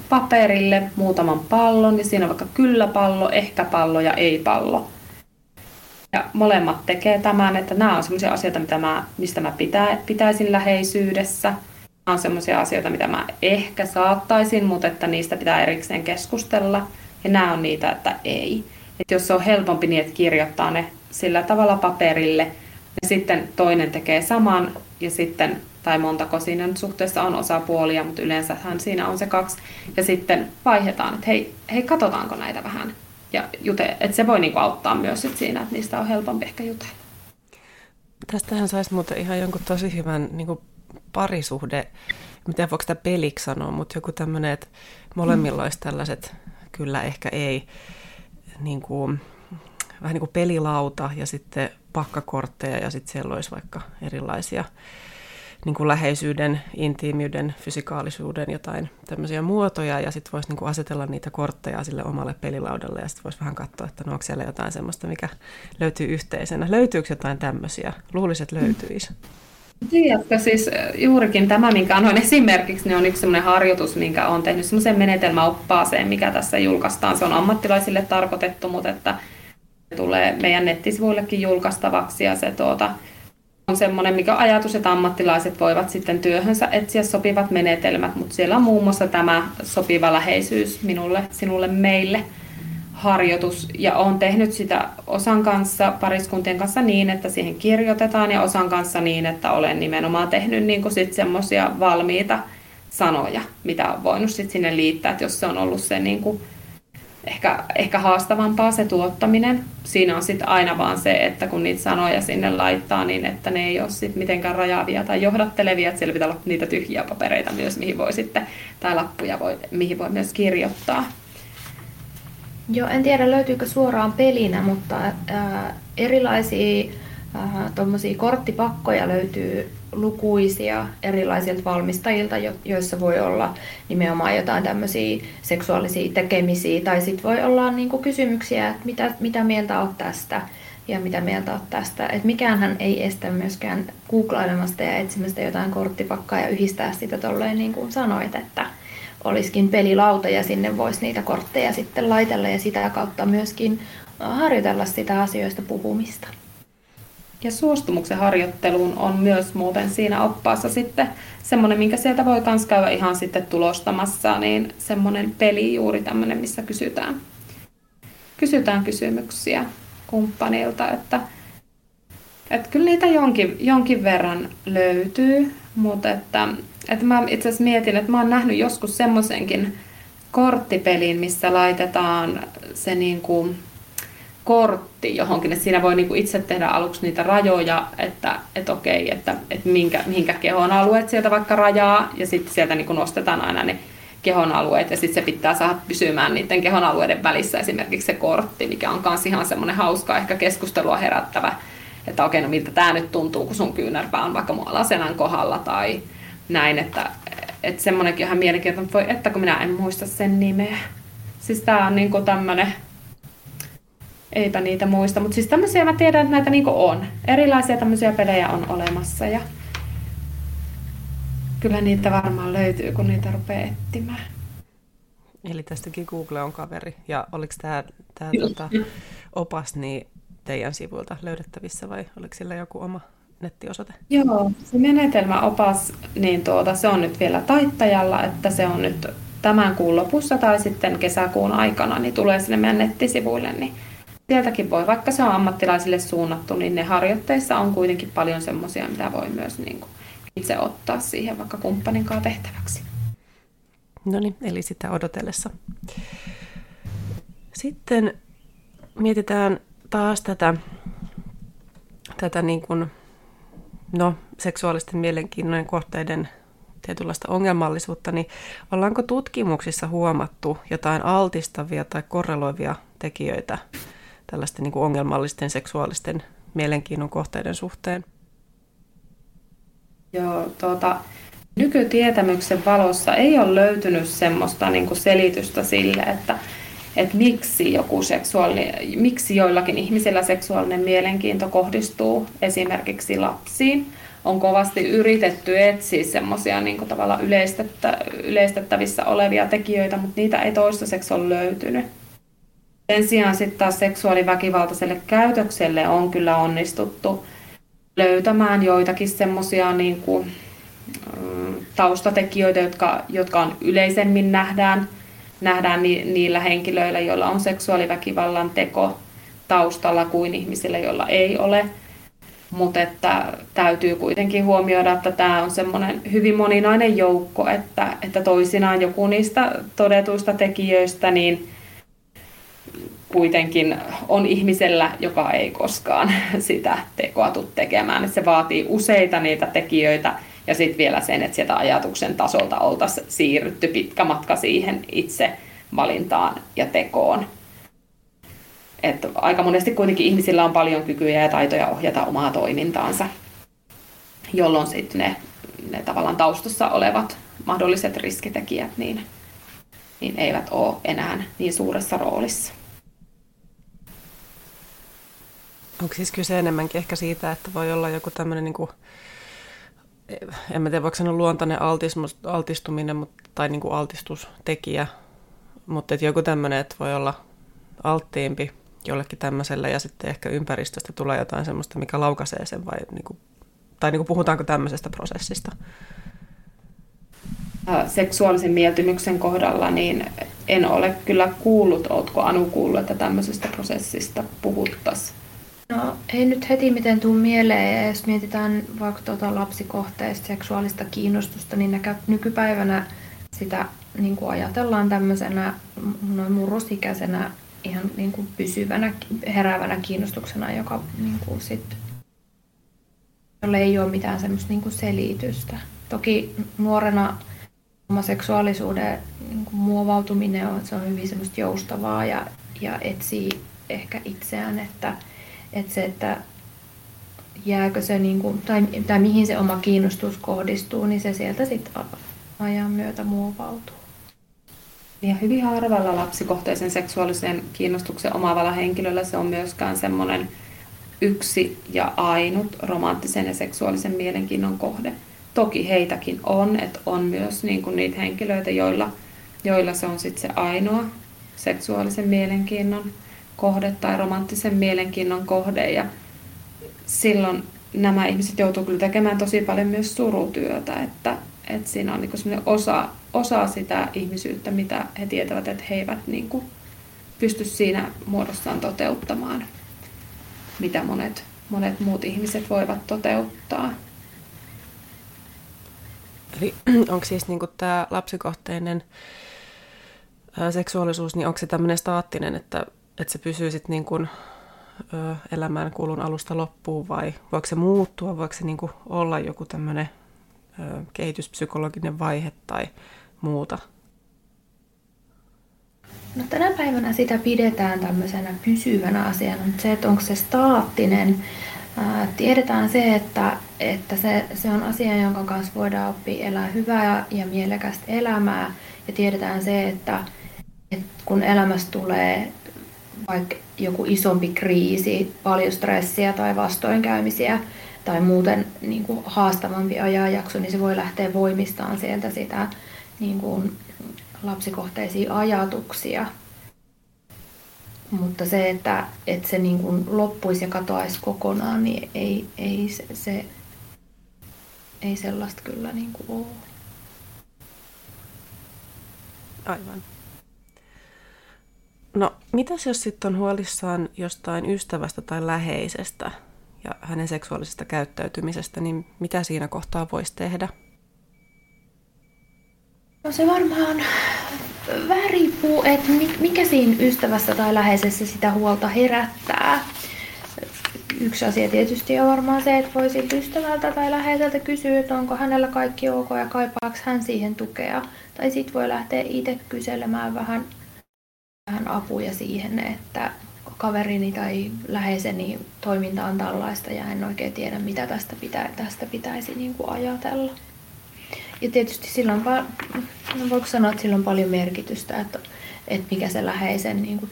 paperille muutaman pallon, ja siinä on vaikka kyllä-pallo, ehkä-pallo ja ei-pallo. Ja molemmat tekee tämän, että nämä on sellaisia asioita, mitä mä, mistä mä pitä, pitäisin läheisyydessä. Nämä on sellaisia asioita, mitä mä ehkä saattaisin, mutta että niistä pitää erikseen keskustella. Ja nämä on niitä, että ei. Että jos se on helpompi niin, että kirjoittaa ne sillä tavalla paperille, ja sitten toinen tekee saman, ja sitten, tai montako siinä nyt suhteessa on osapuolia, mutta yleensähän siinä on se kaksi, ja sitten vaihdetaan, että hei, hei katsotaanko näitä vähän ja jute, että se voi niinku auttaa myös sit siinä, että niistä on helpompi ehkä jutella. Tästähän saisi muuten ihan jonkun tosi hyvän niin parisuhde, miten voiko sitä peliksi sanoa, mutta joku tämmöinen, että molemmilla olisi tällaiset kyllä ehkä ei, niin kuin, vähän niin kuin pelilauta ja sitten pakkakortteja ja sitten siellä olisi vaikka erilaisia niin kuin läheisyyden, intiimiyden, fysikaalisuuden jotain tämmöisiä muotoja ja sitten voisi niin kuin asetella niitä kortteja sille omalle pelilaudalle ja sitten voisi vähän katsoa, että no onko siellä jotain semmoista, mikä löytyy yhteisenä. Löytyykö jotain tämmöisiä? Luulisin, että löytyisi. Tiedätkö, siis juurikin tämä, minkä annoin esimerkiksi, niin on yksi sellainen harjoitus, minkä olen tehnyt semmoisen menetelmäoppaaseen, mikä tässä julkaistaan. Se on ammattilaisille tarkoitettu, mutta että tulee meidän nettisivuillekin julkaistavaksi ja se tuota, on semmoinen, mikä ajatus, että ammattilaiset voivat sitten työhönsä etsiä sopivat menetelmät, mutta siellä on muun muassa tämä sopiva läheisyys minulle, sinulle, meille harjoitus. Ja olen tehnyt sitä osan kanssa, pariskuntien kanssa niin, että siihen kirjoitetaan ja osan kanssa niin, että olen nimenomaan tehnyt niin sit semmoisia valmiita sanoja, mitä on voinut sit sinne liittää, että jos se on ollut se niin kuin ehkä, ehkä haastavampaa se tuottaminen. Siinä on sitten aina vaan se, että kun niitä sanoja sinne laittaa, niin että ne ei ole sitten mitenkään rajaavia tai johdattelevia, että siellä pitää olla niitä tyhjiä papereita myös, mihin voi sitten, tai lappuja, voi, mihin voi myös kirjoittaa. Joo, en tiedä löytyykö suoraan pelinä, mutta ää, erilaisia tuommoisia korttipakkoja löytyy lukuisia erilaisilta valmistajilta, joissa voi olla nimenomaan jotain tämmöisiä seksuaalisia tekemisiä, tai sitten voi olla niinku kysymyksiä, että mitä, mitä mieltä olet tästä ja mitä mieltä olet tästä. Et mikäänhän ei estä myöskään googlailemasta ja etsimästä jotain korttipakkaa ja yhdistää sitä tolleen niin kuin sanoit, että olisikin pelilauta ja sinne voisi niitä kortteja sitten laitella ja sitä kautta myöskin harjoitella sitä asioista puhumista. Ja suostumuksen harjoitteluun on myös muuten siinä oppaassa sitten semmoinen, minkä sieltä voi myös käydä ihan sitten tulostamassa, niin semmoinen peli juuri tämmöinen, missä kysytään, kysytään kysymyksiä kumppanilta, että, että kyllä niitä jonkin, jonkin verran löytyy, mutta että, että mä itse asiassa mietin, että mä oon nähnyt joskus semmoisenkin korttipelin, missä laitetaan se niin kuin kortti johonkin, että siinä voi niinku itse tehdä aluksi niitä rajoja, että et okei, että et minkä, minkä kehon alueet sieltä vaikka rajaa, ja sitten sieltä niinku nostetaan aina ne kehon alueet, ja sitten se pitää saada pysymään niiden kehon alueiden välissä esimerkiksi se kortti, mikä on myös ihan semmoinen hauska, ehkä keskustelua herättävä, että okei, no miltä tämä nyt tuntuu, kun sun kyynärpää on vaikka mua alaselän kohdalla tai näin, että, että semmoinenkin ihan mielenkiintoinen, voi että kun minä en muista sen nimeä. Siis tämä on niinku tämmöinen eipä niitä muista. Mutta siis tämmöisiä mä tiedän, että näitä niinku on. Erilaisia tämmöisiä pelejä on olemassa ja kyllä niitä varmaan löytyy, kun niitä rupeaa etsimään. Eli tästäkin Google on kaveri. Ja oliko tämä tää, tota, opas niin teidän sivuilta löydettävissä vai oliko sillä joku oma nettiosoite? Joo, se menetelmäopas, niin tuota, se on nyt vielä taittajalla, että se on nyt tämän kuun lopussa tai sitten kesäkuun aikana, niin tulee sinne meidän nettisivuille, niin sieltäkin voi, vaikka se on ammattilaisille suunnattu, niin ne harjoitteissa on kuitenkin paljon semmoisia, mitä voi myös niin kuin itse ottaa siihen vaikka kumppanin kanssa tehtäväksi. No niin, eli sitä odotellessa. Sitten mietitään taas tätä, tätä niin kuin, no, seksuaalisten mielenkiinnon kohteiden tietynlaista ongelmallisuutta, niin ollaanko tutkimuksissa huomattu jotain altistavia tai korreloivia tekijöitä tällaisten niin kuin ongelmallisten seksuaalisten mielenkiinnon kohteiden suhteen? Joo, tuota, nykytietämyksen valossa ei ole löytynyt semmoista niin kuin selitystä sille, että, että miksi, joku seksuaali, miksi joillakin ihmisillä seksuaalinen mielenkiinto kohdistuu esimerkiksi lapsiin. On kovasti yritetty etsiä semmoisia niin yleistettä, yleistettävissä olevia tekijöitä, mutta niitä ei toistaiseksi ole löytynyt. Sen sijaan sitten taas seksuaaliväkivaltaiselle käytökselle on kyllä onnistuttu löytämään joitakin semmoisia niin kuin, mm, taustatekijöitä, jotka, jotka on yleisemmin nähdään, nähdään ni, niillä henkilöillä, joilla on seksuaaliväkivallan teko taustalla kuin ihmisillä, joilla ei ole. Mutta että täytyy kuitenkin huomioida, että tämä on semmoinen hyvin moninainen joukko, että, että toisinaan joku niistä todetuista tekijöistä niin kuitenkin on ihmisellä, joka ei koskaan <laughs> sitä tekoa tule tekemään. Että se vaatii useita niitä tekijöitä ja sitten vielä sen, että sieltä ajatuksen tasolta oltaisiin siirrytty pitkä matka siihen itse valintaan ja tekoon. Et aika monesti kuitenkin ihmisillä on paljon kykyjä ja taitoja ohjata omaa toimintaansa, jolloin sitten ne, ne tavallaan taustassa olevat mahdolliset riskitekijät niin, niin eivät ole enää niin suuressa roolissa. Onko siis kyse enemmänkin ehkä siitä, että voi olla joku tämmöinen, niin kuin, en mä tiedä voiko sanoa luontainen altismus, altistuminen mutta, tai niin kuin altistustekijä, mutta että joku tämmöinen, että voi olla alttiimpi jollekin tämmöiselle ja sitten ehkä ympäristöstä tulee jotain semmoista, mikä laukaisee sen vai niin kuin, tai niin kuin puhutaanko tämmöisestä prosessista? Seksuaalisen mieltymyksen kohdalla niin en ole kyllä kuullut, oletko Anu kuullut, että tämmöisestä prosessista puhuttaisiin? No ei nyt heti miten tuu mieleen, jos mietitään vaikka tuota lapsikohteista seksuaalista kiinnostusta, niin näkö, nykypäivänä sitä niin kuin ajatellaan tämmöisenä noin murrosikäisenä ihan niin kuin pysyvänä, heräävänä kiinnostuksena, joka niin kuin sit, jolle ei ole mitään semmoista niin kuin selitystä. Toki nuorena oma seksuaalisuuden niin kuin muovautuminen on, se on hyvin semmoista joustavaa ja, ja etsii ehkä itseään, että että se, että jääkö se, niin kuin, tai, tai mihin se oma kiinnostus kohdistuu, niin se sieltä sitten ajan myötä muovautuu. Ja hyvin harvalla lapsikohteisen seksuaalisen kiinnostuksen omaavalla henkilöllä se on myöskään semmoinen yksi ja ainut romanttisen ja seksuaalisen mielenkiinnon kohde. Toki heitäkin on, että on myös niin kuin niitä henkilöitä, joilla, joilla se on sitten se ainoa seksuaalisen mielenkiinnon kohde tai romanttisen mielenkiinnon kohde. Ja silloin nämä ihmiset joutuu kyllä tekemään tosi paljon myös surutyötä, että, että siinä on niin osa, osa sitä ihmisyyttä, mitä he tietävät, että he eivät niin kuin pysty siinä muodossaan toteuttamaan, mitä monet, monet muut ihmiset voivat toteuttaa. Eli <clears throat> onko siis niin tämä lapsikohteinen seksuaalisuus, niin onko se tämmöinen staattinen, että, että se pysyy sitten niin kuin, elämän kulun alusta loppuun vai voiko se muuttua, voiko se niin kuin olla joku tämmöinen kehityspsykologinen vaihe tai muuta? No tänä päivänä sitä pidetään tämmöisenä pysyvänä asiana, mutta se, että onko se staattinen, ää, tiedetään se, että, että se, se on asia, jonka kanssa voidaan oppia elää hyvää ja mielekästä elämää. Ja tiedetään se, että, että kun elämässä tulee vaikka joku isompi kriisi, paljon stressiä tai vastoinkäymisiä tai muuten niin kuin haastavampi ajanjakso, niin se voi lähteä voimistaan sieltä sitä niin kuin lapsikohteisia ajatuksia. Mutta se, että, että se niin kuin loppuisi ja katoaisi kokonaan, niin ei, ei, se, se, ei sellaista kyllä niin kuin ole. Aivan. Mitäs jos sitten on huolissaan jostain ystävästä tai läheisestä ja hänen seksuaalisesta käyttäytymisestä, niin mitä siinä kohtaa voisi tehdä? No se varmaan vähän riippuu, että mikä siinä ystävässä tai läheisessä sitä huolta herättää. Yksi asia tietysti on varmaan se, että voisi ystävältä tai läheiseltä kysyä, että onko hänellä kaikki ok ja kaipaako hän siihen tukea. Tai sitten voi lähteä itse kyselemään vähän, vähän apuja siihen, että kaverini tai läheiseni toiminta on tällaista ja en oikein tiedä, mitä tästä, pitä, tästä pitäisi niin kuin ajatella. Ja tietysti silloin, no voiko sanoa, että sillä on paljon merkitystä, että, että mikä se läheisen niin kuin,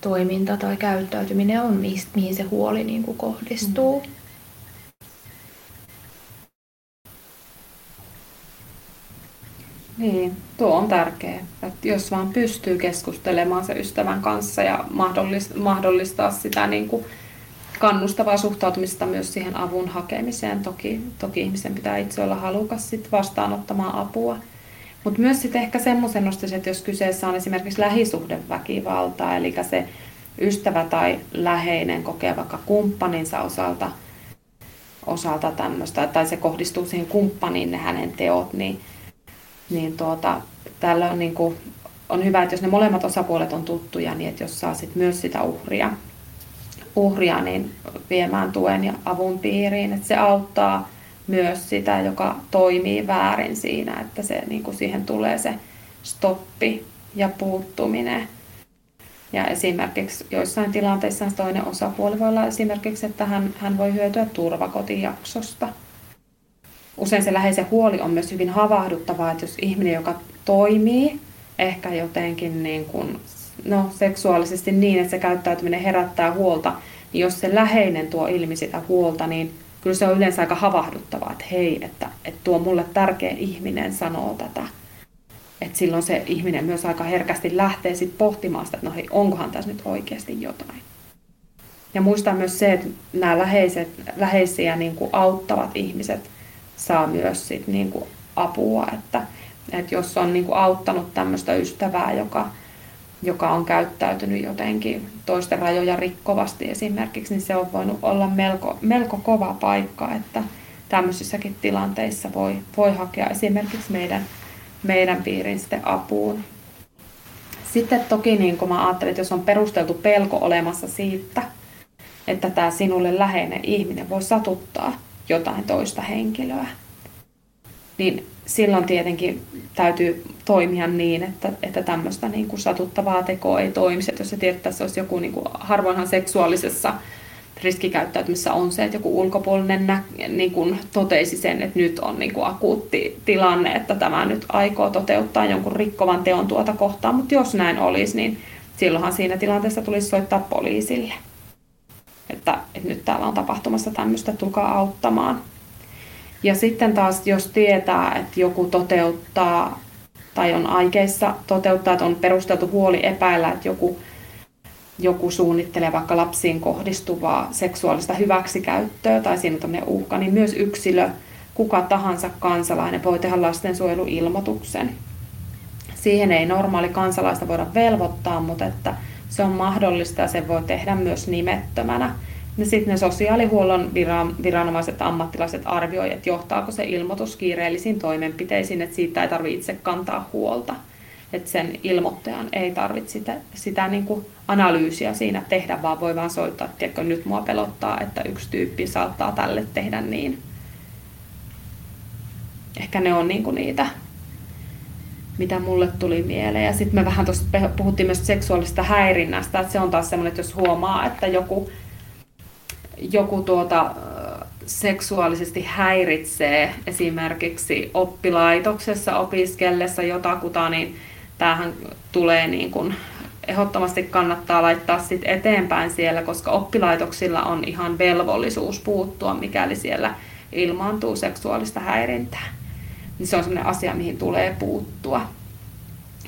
toiminta tai käyttäytyminen on, mihin se huoli niin kuin, kohdistuu. Mm. Niin, tuo on tärkeää. Että jos vaan pystyy keskustelemaan se ystävän kanssa ja mahdollistaa sitä niin kuin kannustavaa suhtautumista myös siihen avun hakemiseen. Toki, toki ihmisen pitää itse olla halukas sit vastaanottamaan apua. Mutta myös sitten ehkä semmoisen nostaisin, että jos kyseessä on esimerkiksi lähisuhdeväkivaltaa, eli se ystävä tai läheinen kokee vaikka kumppaninsa osalta, osalta tämmöistä, tai se kohdistuu siihen kumppaniin ne hänen teot, niin, niin tuota, tällä on, niin kuin, on hyvä, että jos ne molemmat osapuolet on tuttuja, niin että jos saa sit myös sitä uhria uhria niin viemään tuen ja avun piiriin. Että se auttaa myös sitä, joka toimii väärin siinä, että se, niin kuin siihen tulee se stoppi ja puuttuminen. Ja esimerkiksi joissain tilanteissa toinen osapuoli voi olla esimerkiksi, että hän, hän voi hyötyä turvakotijaksosta. Usein se läheisen huoli on myös hyvin havahduttavaa, että jos ihminen, joka toimii ehkä jotenkin niin kuin no, seksuaalisesti niin, että se käyttäytyminen herättää huolta, niin jos se läheinen tuo ilmi sitä huolta, niin kyllä se on yleensä aika havahduttavaa, että hei, että, että tuo mulle tärkeä ihminen sanoo tätä. Että silloin se ihminen myös aika herkästi lähtee sit pohtimaan sitä, että no hei, onkohan tässä nyt oikeasti jotain. Ja muistaa myös se, että nämä läheiset, läheisiä niin kuin auttavat ihmiset saa myös sit niin kuin apua, että, että jos on niin kuin auttanut tämmöistä ystävää, joka joka on käyttäytynyt jotenkin toisten rajoja rikkovasti esimerkiksi, niin se on voinut olla melko, melko kova paikka, että tämmöisissäkin tilanteissa voi, voi hakea esimerkiksi meidän, meidän piirin sitten apuun. Sitten toki niin kun mä ajattelin, että jos on perusteltu pelko olemassa siitä, että tämä sinulle läheinen ihminen voi satuttaa jotain toista henkilöä, niin silloin tietenkin täytyy toimia niin, että, että tämmöistä niin kuin satuttavaa tekoa ei toimisi. Että jos se tiedät, että se olisi joku, niin kuin, harvoinhan seksuaalisessa riskikäyttäytymisessä on se, että joku ulkopuolinen nä, niin kuin toteisi sen, että nyt on niin kuin akuutti tilanne, että tämä nyt aikoo toteuttaa jonkun rikkovan teon tuota kohtaa, mutta jos näin olisi, niin silloinhan siinä tilanteessa tulisi soittaa poliisille. Että, että nyt täällä on tapahtumassa tämmöistä, tulkaa auttamaan. Ja sitten taas, jos tietää, että joku toteuttaa tai on aikeissa toteuttaa, että on perusteltu huoli epäillä, että joku joku suunnittelee vaikka lapsiin kohdistuvaa seksuaalista hyväksikäyttöä tai siinä on uhka, niin myös yksilö, kuka tahansa kansalainen voi tehdä lastensuojeluilmoituksen. Siihen ei normaali kansalaista voida velvoittaa, mutta että se on mahdollista ja se voi tehdä myös nimettömänä. Sitten ne sosiaalihuollon viranomaiset ammattilaiset arvioivat, että johtaako se ilmoitus kiireellisiin toimenpiteisiin, että siitä ei tarvitse itse kantaa huolta. Että sen ilmoittajan ei tarvitse sitä, sitä niin kuin analyysiä siinä tehdä, vaan voi vaan soittaa, että nyt mua pelottaa, että yksi tyyppi saattaa tälle tehdä niin. Ehkä ne on niin kuin niitä mitä mulle tuli mieleen. Ja sitten me vähän tuossa puhuttiin myös seksuaalista häirinnästä, että se on taas semmoinen, että jos huomaa, että joku, joku tuota, seksuaalisesti häiritsee esimerkiksi oppilaitoksessa opiskellessa jotakuta, niin tämähän tulee niin kuin, ehdottomasti kannattaa laittaa sit eteenpäin siellä, koska oppilaitoksilla on ihan velvollisuus puuttua, mikäli siellä ilmaantuu seksuaalista häirintää niin se on sellainen asia, mihin tulee puuttua.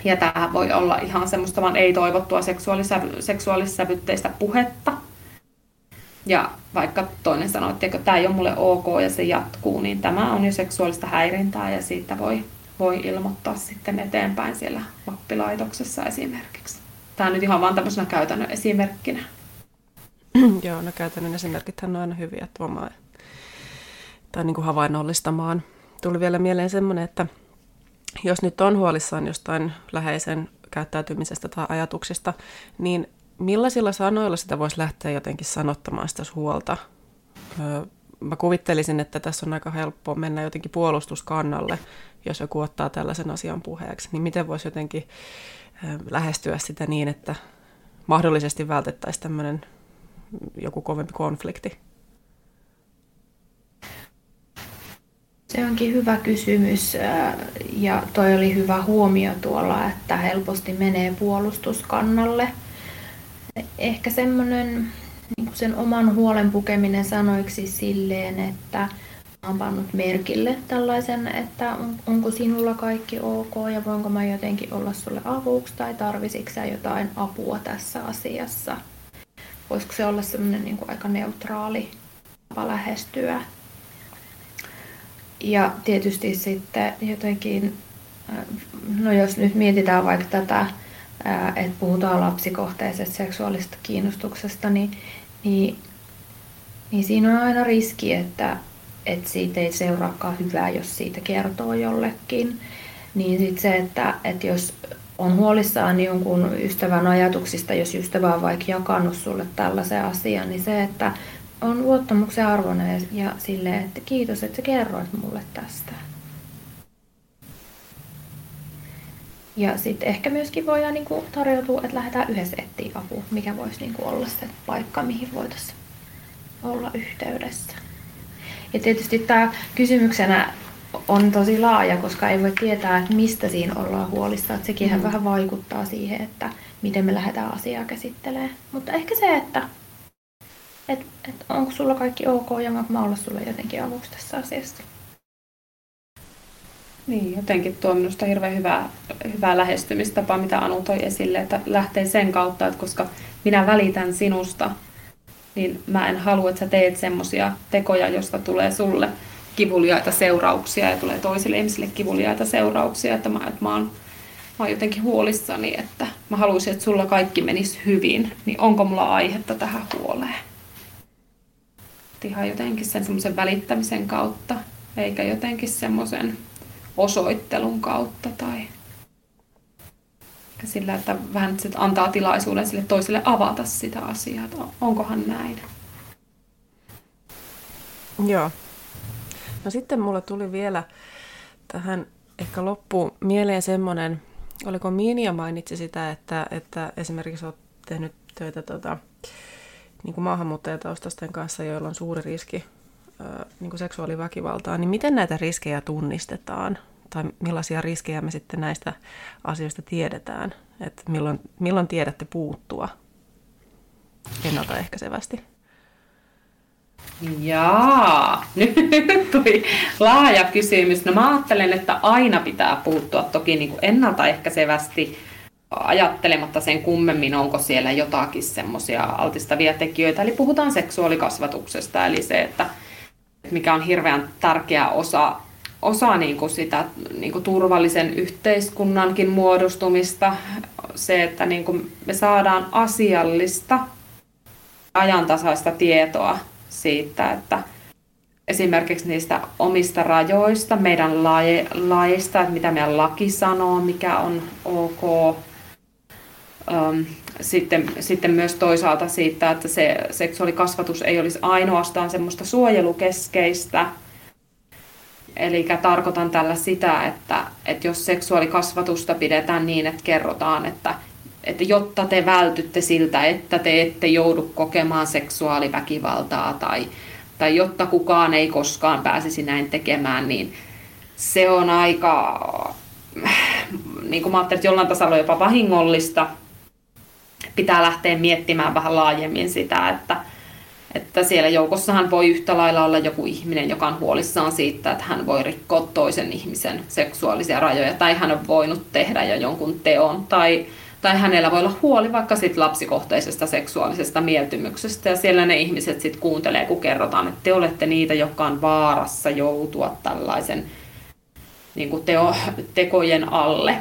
Ja tämähän voi olla ihan semmoista vaan ei-toivottua seksuaalissävytteistä puhetta. Ja vaikka toinen sanoo, että tämä ei ole mulle ok ja se jatkuu, niin tämä on jo seksuaalista häirintää ja siitä voi, voi ilmoittaa sitten eteenpäin siellä oppilaitoksessa esimerkiksi. Tämä on nyt ihan vaan tämmöisenä käytännön esimerkkinä. <clears throat> Joo, no käytännön esimerkithän on aina hyviä tuomaan tai niin kuin havainnollistamaan tuli vielä mieleen semmoinen, että jos nyt on huolissaan jostain läheisen käyttäytymisestä tai ajatuksista, niin millaisilla sanoilla sitä voisi lähteä jotenkin sanottamaan sitä huolta? Mä kuvittelisin, että tässä on aika helppoa mennä jotenkin puolustuskannalle, jos joku ottaa tällaisen asian puheeksi. Niin miten voisi jotenkin lähestyä sitä niin, että mahdollisesti vältettäisiin tämmöinen joku kovempi konflikti? Se onkin hyvä kysymys ja toi oli hyvä huomio tuolla, että helposti menee puolustuskannalle. Ehkä semmoinen niin sen oman huolen pukeminen sanoiksi silleen, että olen pannut merkille tällaisen, että onko sinulla kaikki ok ja voinko mä jotenkin olla sulle avuksi tai tarvisitko jotain apua tässä asiassa. Voisiko se olla semmoinen niin aika neutraali tapa lähestyä ja tietysti sitten jotenkin, äh, no jos nyt mietitään vaikka tätä, äh, että puhutaan lapsikohteisesta seksuaalista kiinnostuksesta, niin, niin, niin siinä on aina riski, että, että siitä ei seuraakaan hyvää, jos siitä kertoo jollekin. Niin sitten se, että, että jos on huolissaan jonkun ystävän ajatuksista, jos ystävä on vaikka jakanut sulle tällaisen asian, niin se, että on luottamuksen arvoinen ja silleen, että kiitos, että sä kerroit mulle tästä. Ja sitten ehkä myöskin voidaan niinku tarjoutua, että lähdetään yhdessä etsiä apua, mikä voisi niinku olla se paikka, mihin voitaisiin olla yhteydessä. Ja tietysti tämä kysymyksenä on tosi laaja, koska ei voi tietää, että mistä siinä ollaan huolissa. Että sekin mm. vähän vaikuttaa siihen, että miten me lähdetään asiaa käsittelemään. Mutta ehkä se, että että et onko sulla kaikki ok ja voinko mä olla sulle jotenkin avuksi tässä asiassa. Niin, jotenkin tuo on minusta hirveän hyvä, hyvä lähestymistapa, mitä Anu toi esille, että lähtee sen kautta, että koska minä välitän sinusta, niin mä en halua, että sä teet semmoisia tekoja, josta tulee sulle kivuliaita seurauksia ja tulee toisille ihmisille kivuliaita seurauksia, että mä, että mä oon mä oon jotenkin huolissani, että mä haluaisin, että sulla kaikki menisi hyvin, niin onko mulla aihetta tähän huoleen? Ihan jotenkin sen semmoisen välittämisen kautta, eikä jotenkin semmoisen osoittelun kautta tai sillä, että vähän sit antaa tilaisuuden sille toiselle avata sitä asiaa, että onkohan näin. Joo. No sitten mulle tuli vielä tähän ehkä loppuun mieleen semmoinen, oliko Minia mainitsi sitä, että, että esimerkiksi olet tehnyt töitä tota, niin kuin maahanmuuttajataustaisten kanssa, joilla on suuri riski niin kuin seksuaaliväkivaltaa, niin miten näitä riskejä tunnistetaan? Tai millaisia riskejä me sitten näistä asioista tiedetään? Että milloin, milloin tiedätte puuttua ennaltaehkäisevästi? Jaa, <laughs> nyt tuli laaja kysymys. No mä ajattelen, että aina pitää puuttua toki niin kuin ennaltaehkäisevästi, ajattelematta sen kummemmin, onko siellä jotakin semmoisia altistavia tekijöitä. Eli puhutaan seksuaalikasvatuksesta, eli se, että mikä on hirveän tärkeä osa, osa niin kuin sitä niin kuin turvallisen yhteiskunnankin muodostumista. Se, että niin kuin me saadaan asiallista, ajantasaista tietoa siitä, että esimerkiksi niistä omista rajoista, meidän laista, että mitä meidän laki sanoo, mikä on ok, sitten, sitten myös toisaalta siitä, että se seksuaalikasvatus ei olisi ainoastaan semmoista suojelukeskeistä. Eli tarkoitan tällä sitä, että, että jos seksuaalikasvatusta pidetään niin, että kerrotaan, että, että jotta te vältytte siltä, että te ette joudu kokemaan seksuaaliväkivaltaa tai, tai jotta kukaan ei koskaan pääsisi näin tekemään, niin se on aika, niin kuin mä ajattelin, että jollain tasolla jopa vahingollista – pitää lähteä miettimään vähän laajemmin sitä, että, että siellä joukossahan voi yhtä lailla olla joku ihminen, joka on huolissaan siitä, että hän voi rikkoa toisen ihmisen seksuaalisia rajoja, tai hän on voinut tehdä jo jonkun teon, tai, tai hänellä voi olla huoli vaikka sit lapsikohteisesta seksuaalisesta mieltymyksestä, ja siellä ne ihmiset sitten kuuntelee, kun kerrotaan, että te olette niitä, jotka on vaarassa joutua tällaisen niin kuin teo, tekojen alle.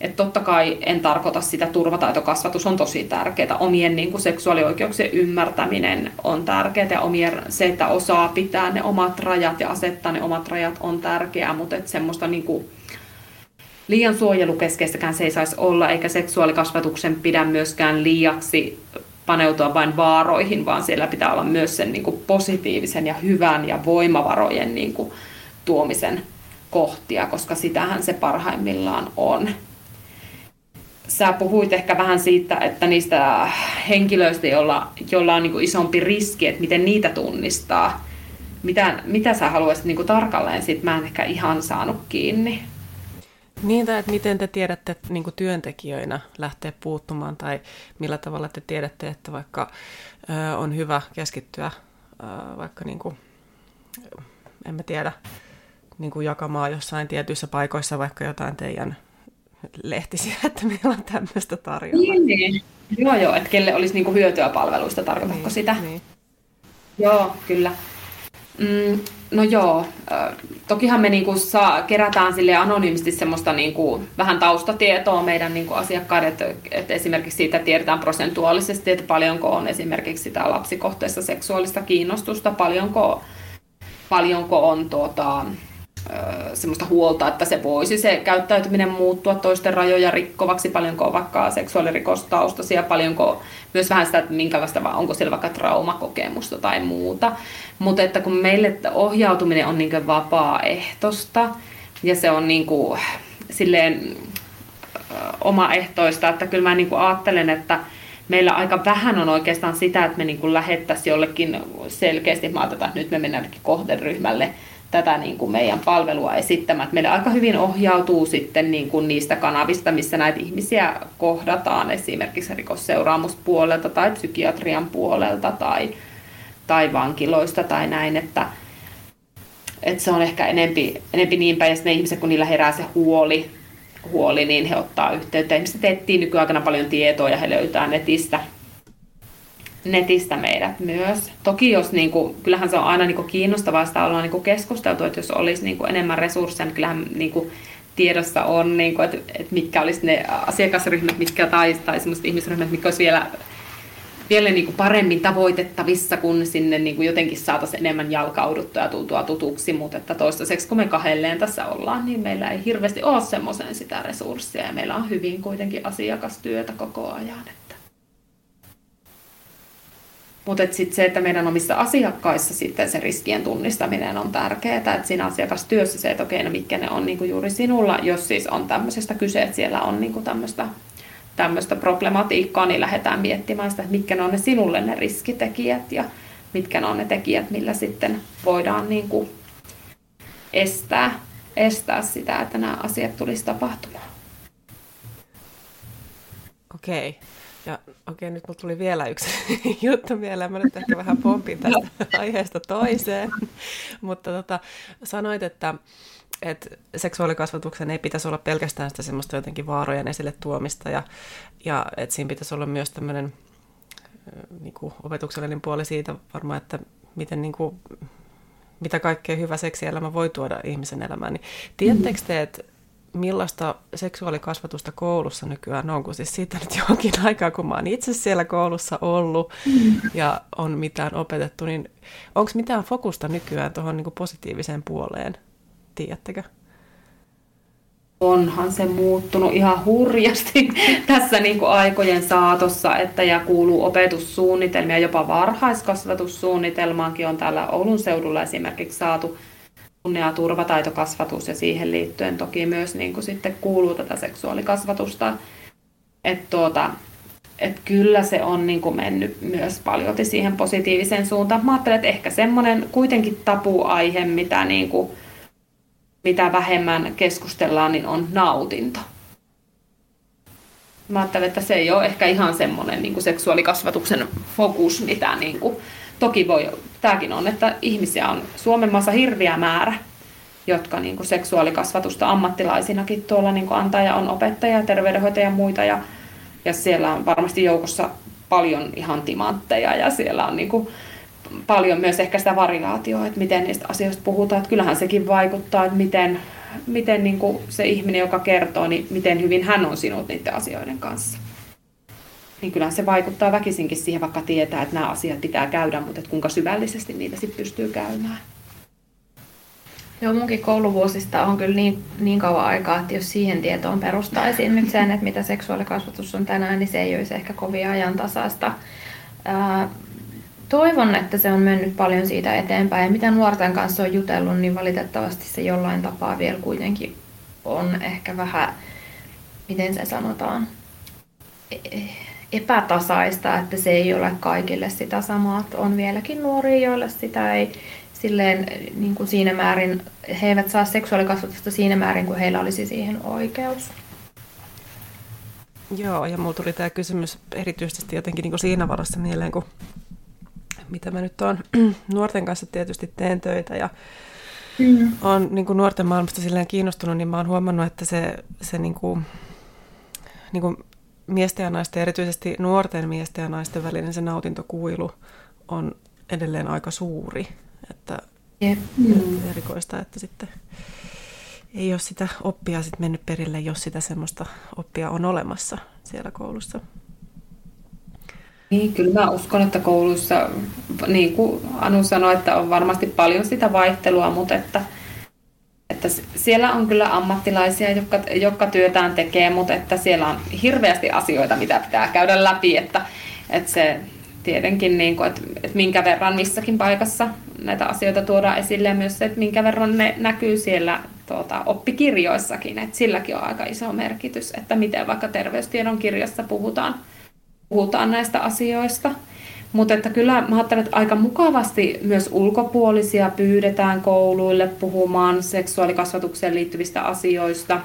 Että totta kai en tarkoita sitä, turvataitokasvatus on tosi tärkeää. Omien niin kuin seksuaalioikeuksien ymmärtäminen on tärkeää ja omien, se, että osaa pitää ne omat rajat ja asettaa ne omat rajat on tärkeää, mutta että semmoista niin kuin liian suojelukeskeistäkään se ei saisi olla, eikä seksuaalikasvatuksen pidä myöskään liiaksi paneutua vain vaaroihin, vaan siellä pitää olla myös sen niin kuin positiivisen ja hyvän ja voimavarojen niin kuin tuomisen kohtia, koska sitähän se parhaimmillaan on sä puhuit ehkä vähän siitä, että niistä henkilöistä, joilla, joilla on niin kuin isompi riski, että miten niitä tunnistaa. Mitä, mitä sä haluaisit niin kuin tarkalleen, siitä mä en ehkä ihan saanut kiinni. Niin, tai että miten te tiedätte niin kuin työntekijöinä lähteä puuttumaan, tai millä tavalla te tiedätte, että vaikka ö, on hyvä keskittyä ö, vaikka, niin kuin, en mä tiedä, niin kuin jakamaan jossain tietyissä paikoissa vaikka jotain teidän lehtisiä, <laughs> että meillä on tämmöistä tarjolla. Niin, niin. Joo, joo, että kelle olisi niinku hyötyä palveluista, tarkoitatko niin, sitä? Niin. Joo, kyllä. Mm, no joo, tokihan me niinku saa, kerätään sille anonyymisti semmoista niinku vähän taustatietoa meidän niinku asiakkaille, että, että esimerkiksi siitä tiedetään prosentuaalisesti, että paljonko on esimerkiksi sitä lapsikohteessa seksuaalista kiinnostusta, paljonko, paljonko on tuota, semmoista huolta, että se voisi se käyttäytyminen muuttua toisten rajoja rikkovaksi, paljonko on vaikka seksuaalirikostaustaisia, paljonko myös vähän sitä, että minkälaista, onko siellä vaikka traumakokemusta tai muuta. Mutta että kun meille ohjautuminen on niin vapaaehtoista ja se on niin kuin, silleen omaehtoista, että kyllä mä niin kuin ajattelen, että meillä aika vähän on oikeastaan sitä, että me niin lähettäisiin jollekin selkeästi, mä että nyt me mennään kohderyhmälle tätä niin kuin meidän palvelua esittämään. Meille aika hyvin ohjautuu sitten niin kuin niistä kanavista, missä näitä ihmisiä kohdataan, esimerkiksi rikosseuraamuspuolelta tai psykiatrian puolelta tai, tai vankiloista tai näin, että, että se on ehkä enempi, enempi niin päin, ja ne ihmiset, kun niillä herää se huoli, huoli, niin he ottaa yhteyttä. Ihmiset etsii nykyaikana paljon tietoa ja he löytää netistä netistä meidät myös. Toki jos, niin kuin, kyllähän se on aina niin kuin kiinnostavaa, sitä ollaan niin kuin keskusteltu, että jos olisi niin kuin enemmän resursseja, niin kyllähän niin kuin tiedossa on, niin kuin, että, että mitkä olisi ne asiakasryhmät mitkä, tai, tai sellaiset ihmisryhmät, mitkä olisi vielä, vielä niin kuin paremmin tavoitettavissa, kun sinne niin kuin jotenkin saataisiin enemmän jalkauduttua ja tultua tutuksi, mutta että toistaiseksi kun me kahdelleen tässä ollaan, niin meillä ei hirveästi ole semmoisen sitä resurssia ja meillä on hyvin kuitenkin asiakastyötä koko ajan. Mutta sitten se, että meidän omissa asiakkaissa sitten se riskien tunnistaminen on tärkeää, että siinä asiakastyössä se, että okei, no mitkä ne on niinku juuri sinulla, jos siis on tämmöisestä kyse, että siellä on niinku tämmöistä tämmöistä problematiikkaa, niin lähdetään miettimään sitä, että mitkä ne on ne sinulle ne riskitekijät ja mitkä ne on ne tekijät, millä sitten voidaan niin kuin estää, estää sitä, että nämä asiat tulisi tapahtumaan. Okei. Ja okei, nyt mulla tuli vielä yksi <laughs> juttu mieleen. Mä nyt ehkä vähän pompin tästä <laughs> aiheesta toiseen. Mutta tota, sanoit, että että seksuaalikasvatuksen ei pitäisi olla pelkästään sitä semmoista jotenkin vaarojen esille tuomista ja, ja että siinä pitäisi olla myös tämmöinen niin kuin opetuksellinen puoli siitä varmaan, että miten niin kuin, mitä kaikkea hyvä seksielämä voi tuoda ihmisen elämään. Niin tiedättekö te, että millaista seksuaalikasvatusta koulussa nykyään on, kun siis siitä nyt jonkin <laughs> aikaa, kun mä oon itse siellä koulussa ollut ja on mitään opetettu, niin onko mitään fokusta nykyään tuohon niin positiiviseen puoleen, tiedättekö? onhan se muuttunut ihan hurjasti <laughs> tässä niin kuin aikojen saatossa, että ja kuuluu opetussuunnitelmia, jopa varhaiskasvatussuunnitelmaankin on täällä Oulun seudulla esimerkiksi saatu kunnia- turvataitokasvatus ja siihen liittyen toki myös niin kuin sitten kuuluu tätä seksuaalikasvatusta. Että tuota, et kyllä se on niin kuin mennyt myös paljon siihen positiiviseen suuntaan. Mä ajattelen, että ehkä semmoinen kuitenkin tapuaihe, mitä niin kuin mitä vähemmän keskustellaan, niin on nautinto. Mä ajattelen, että se ei ole ehkä ihan semmoinen niin kuin seksuaalikasvatuksen fokus, mitä niin kuin, toki voi, tämäkin on, että ihmisiä on Suomen maassa hirviä määrä, jotka niin kuin seksuaalikasvatusta ammattilaisinakin tuolla niin kuin antaa ja on opettaja, terveydenhoitaja ja muita ja, ja siellä on varmasti joukossa paljon ihan timantteja ja siellä on niin kuin, paljon myös ehkä sitä variaatioa, että miten niistä asioista puhutaan. Että kyllähän sekin vaikuttaa, että miten, miten niin kuin se ihminen, joka kertoo, niin miten hyvin hän on sinut niiden asioiden kanssa. Niin kyllähän se vaikuttaa väkisinkin siihen, vaikka tietää, että nämä asiat pitää käydä, mutta että kuinka syvällisesti niitä sitten pystyy käymään. Joo, munkin kouluvuosista on kyllä niin, niin kauan aikaa, että jos siihen tietoon perustaisin nyt sen, että mitä seksuaalikasvatus on tänään, niin se ei olisi ehkä kovin ajantasaista. Ää, toivon, että se on mennyt paljon siitä eteenpäin. Ja mitä nuorten kanssa on jutellut, niin valitettavasti se jollain tapaa vielä kuitenkin on ehkä vähän, miten se sanotaan, e- epätasaista, että se ei ole kaikille sitä samaa. On vieläkin nuoria, joille sitä ei silleen niin kuin siinä määrin, he eivät saa seksuaalikasvatusta siinä määrin, kuin heillä olisi siihen oikeus. Joo, ja mulla tuli tämä kysymys erityisesti jotenkin niin kuin siinä varassa mieleen, kun mitä mä nyt oon <clears throat> nuorten kanssa tietysti teen töitä ja mm. on niin kuin nuorten maailmasta silleen kiinnostunut, niin mä oon huomannut, että se, se niin kuin, niin kuin miesten ja naisten, erityisesti nuorten miesten ja naisten välinen se nautintokuilu on edelleen aika suuri. Että yep. mm. erikoista, että sitten ei ole sitä oppia sit mennyt perille, jos sitä semmoista oppia on olemassa siellä koulussa. Niin, kyllä mä uskon, että kouluissa, niin kuin Anu sanoi, että on varmasti paljon sitä vaihtelua, mutta että, että siellä on kyllä ammattilaisia, jotka, jotka työtään tekee, mutta että siellä on hirveästi asioita, mitä pitää käydä läpi, että, että se tietenkin, niin kuin, että, että minkä verran missäkin paikassa näitä asioita tuodaan esille ja myös se, että minkä verran ne näkyy siellä tuota, oppikirjoissakin, että silläkin on aika iso merkitys, että miten vaikka terveystiedon kirjassa puhutaan puhutaan näistä asioista. Mutta että kyllä mä ajattelen, että aika mukavasti myös ulkopuolisia pyydetään kouluille puhumaan seksuaalikasvatukseen liittyvistä asioista.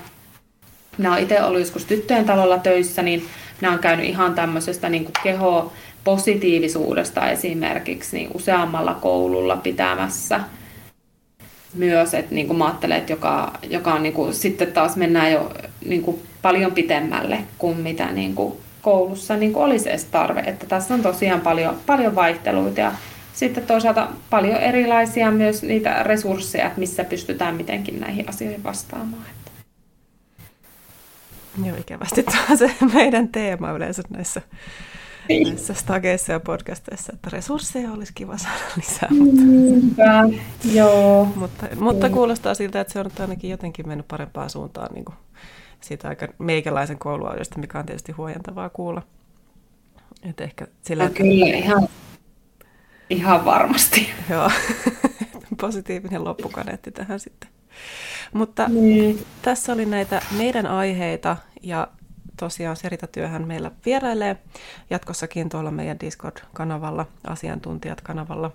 Minä olen itse ollut joskus tyttöjen talolla töissä, niin minä olen käynyt ihan tämmöisestä niin kuin keho positiivisuudesta esimerkiksi niin useammalla koululla pitämässä myös, että niin kuin mä ajattelen, että joka, joka on niin kuin, sitten taas mennään jo niin kuin paljon pitemmälle kuin mitä niin kuin koulussa niin olisi edes tarve. Että tässä on tosiaan paljon, paljon vaihteluita ja sitten toisaalta paljon erilaisia myös niitä resursseja, että missä pystytään mitenkin näihin asioihin vastaamaan. Joo, ikävästi tämä on se meidän teema yleensä näissä, näissä stageissa ja podcasteissa, että resursseja olisi kiva saada lisää. Mutta, Niinpä, joo. mutta, mutta kuulostaa siltä, että se on ainakin jotenkin mennyt parempaan suuntaan niin kuin siitä aika meikäläisen kouluajoista, mikä on tietysti huojentavaa kuulla. Et ehkä sillä, no, kyllä, ihan, ihan varmasti. <laughs> Joo, <laughs> positiivinen loppukaneetti tähän sitten. Mutta niin. tässä oli näitä meidän aiheita ja tosiaan Serita-työhän meillä vierailee jatkossakin tuolla meidän Discord-kanavalla, asiantuntijat-kanavalla.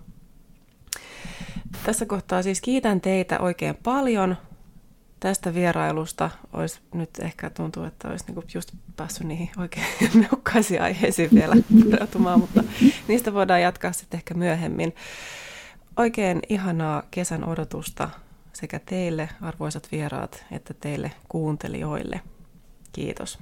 Tässä kohtaa siis kiitän teitä oikein paljon tästä vierailusta olisi nyt ehkä tuntuu, että olisi niinku just päässyt niihin oikein <laughs> mehukkaisiin aiheisiin vielä pureutumaan, mutta niistä voidaan jatkaa sitten ehkä myöhemmin. Oikein ihanaa kesän odotusta sekä teille, arvoisat vieraat, että teille kuuntelijoille. Kiitos.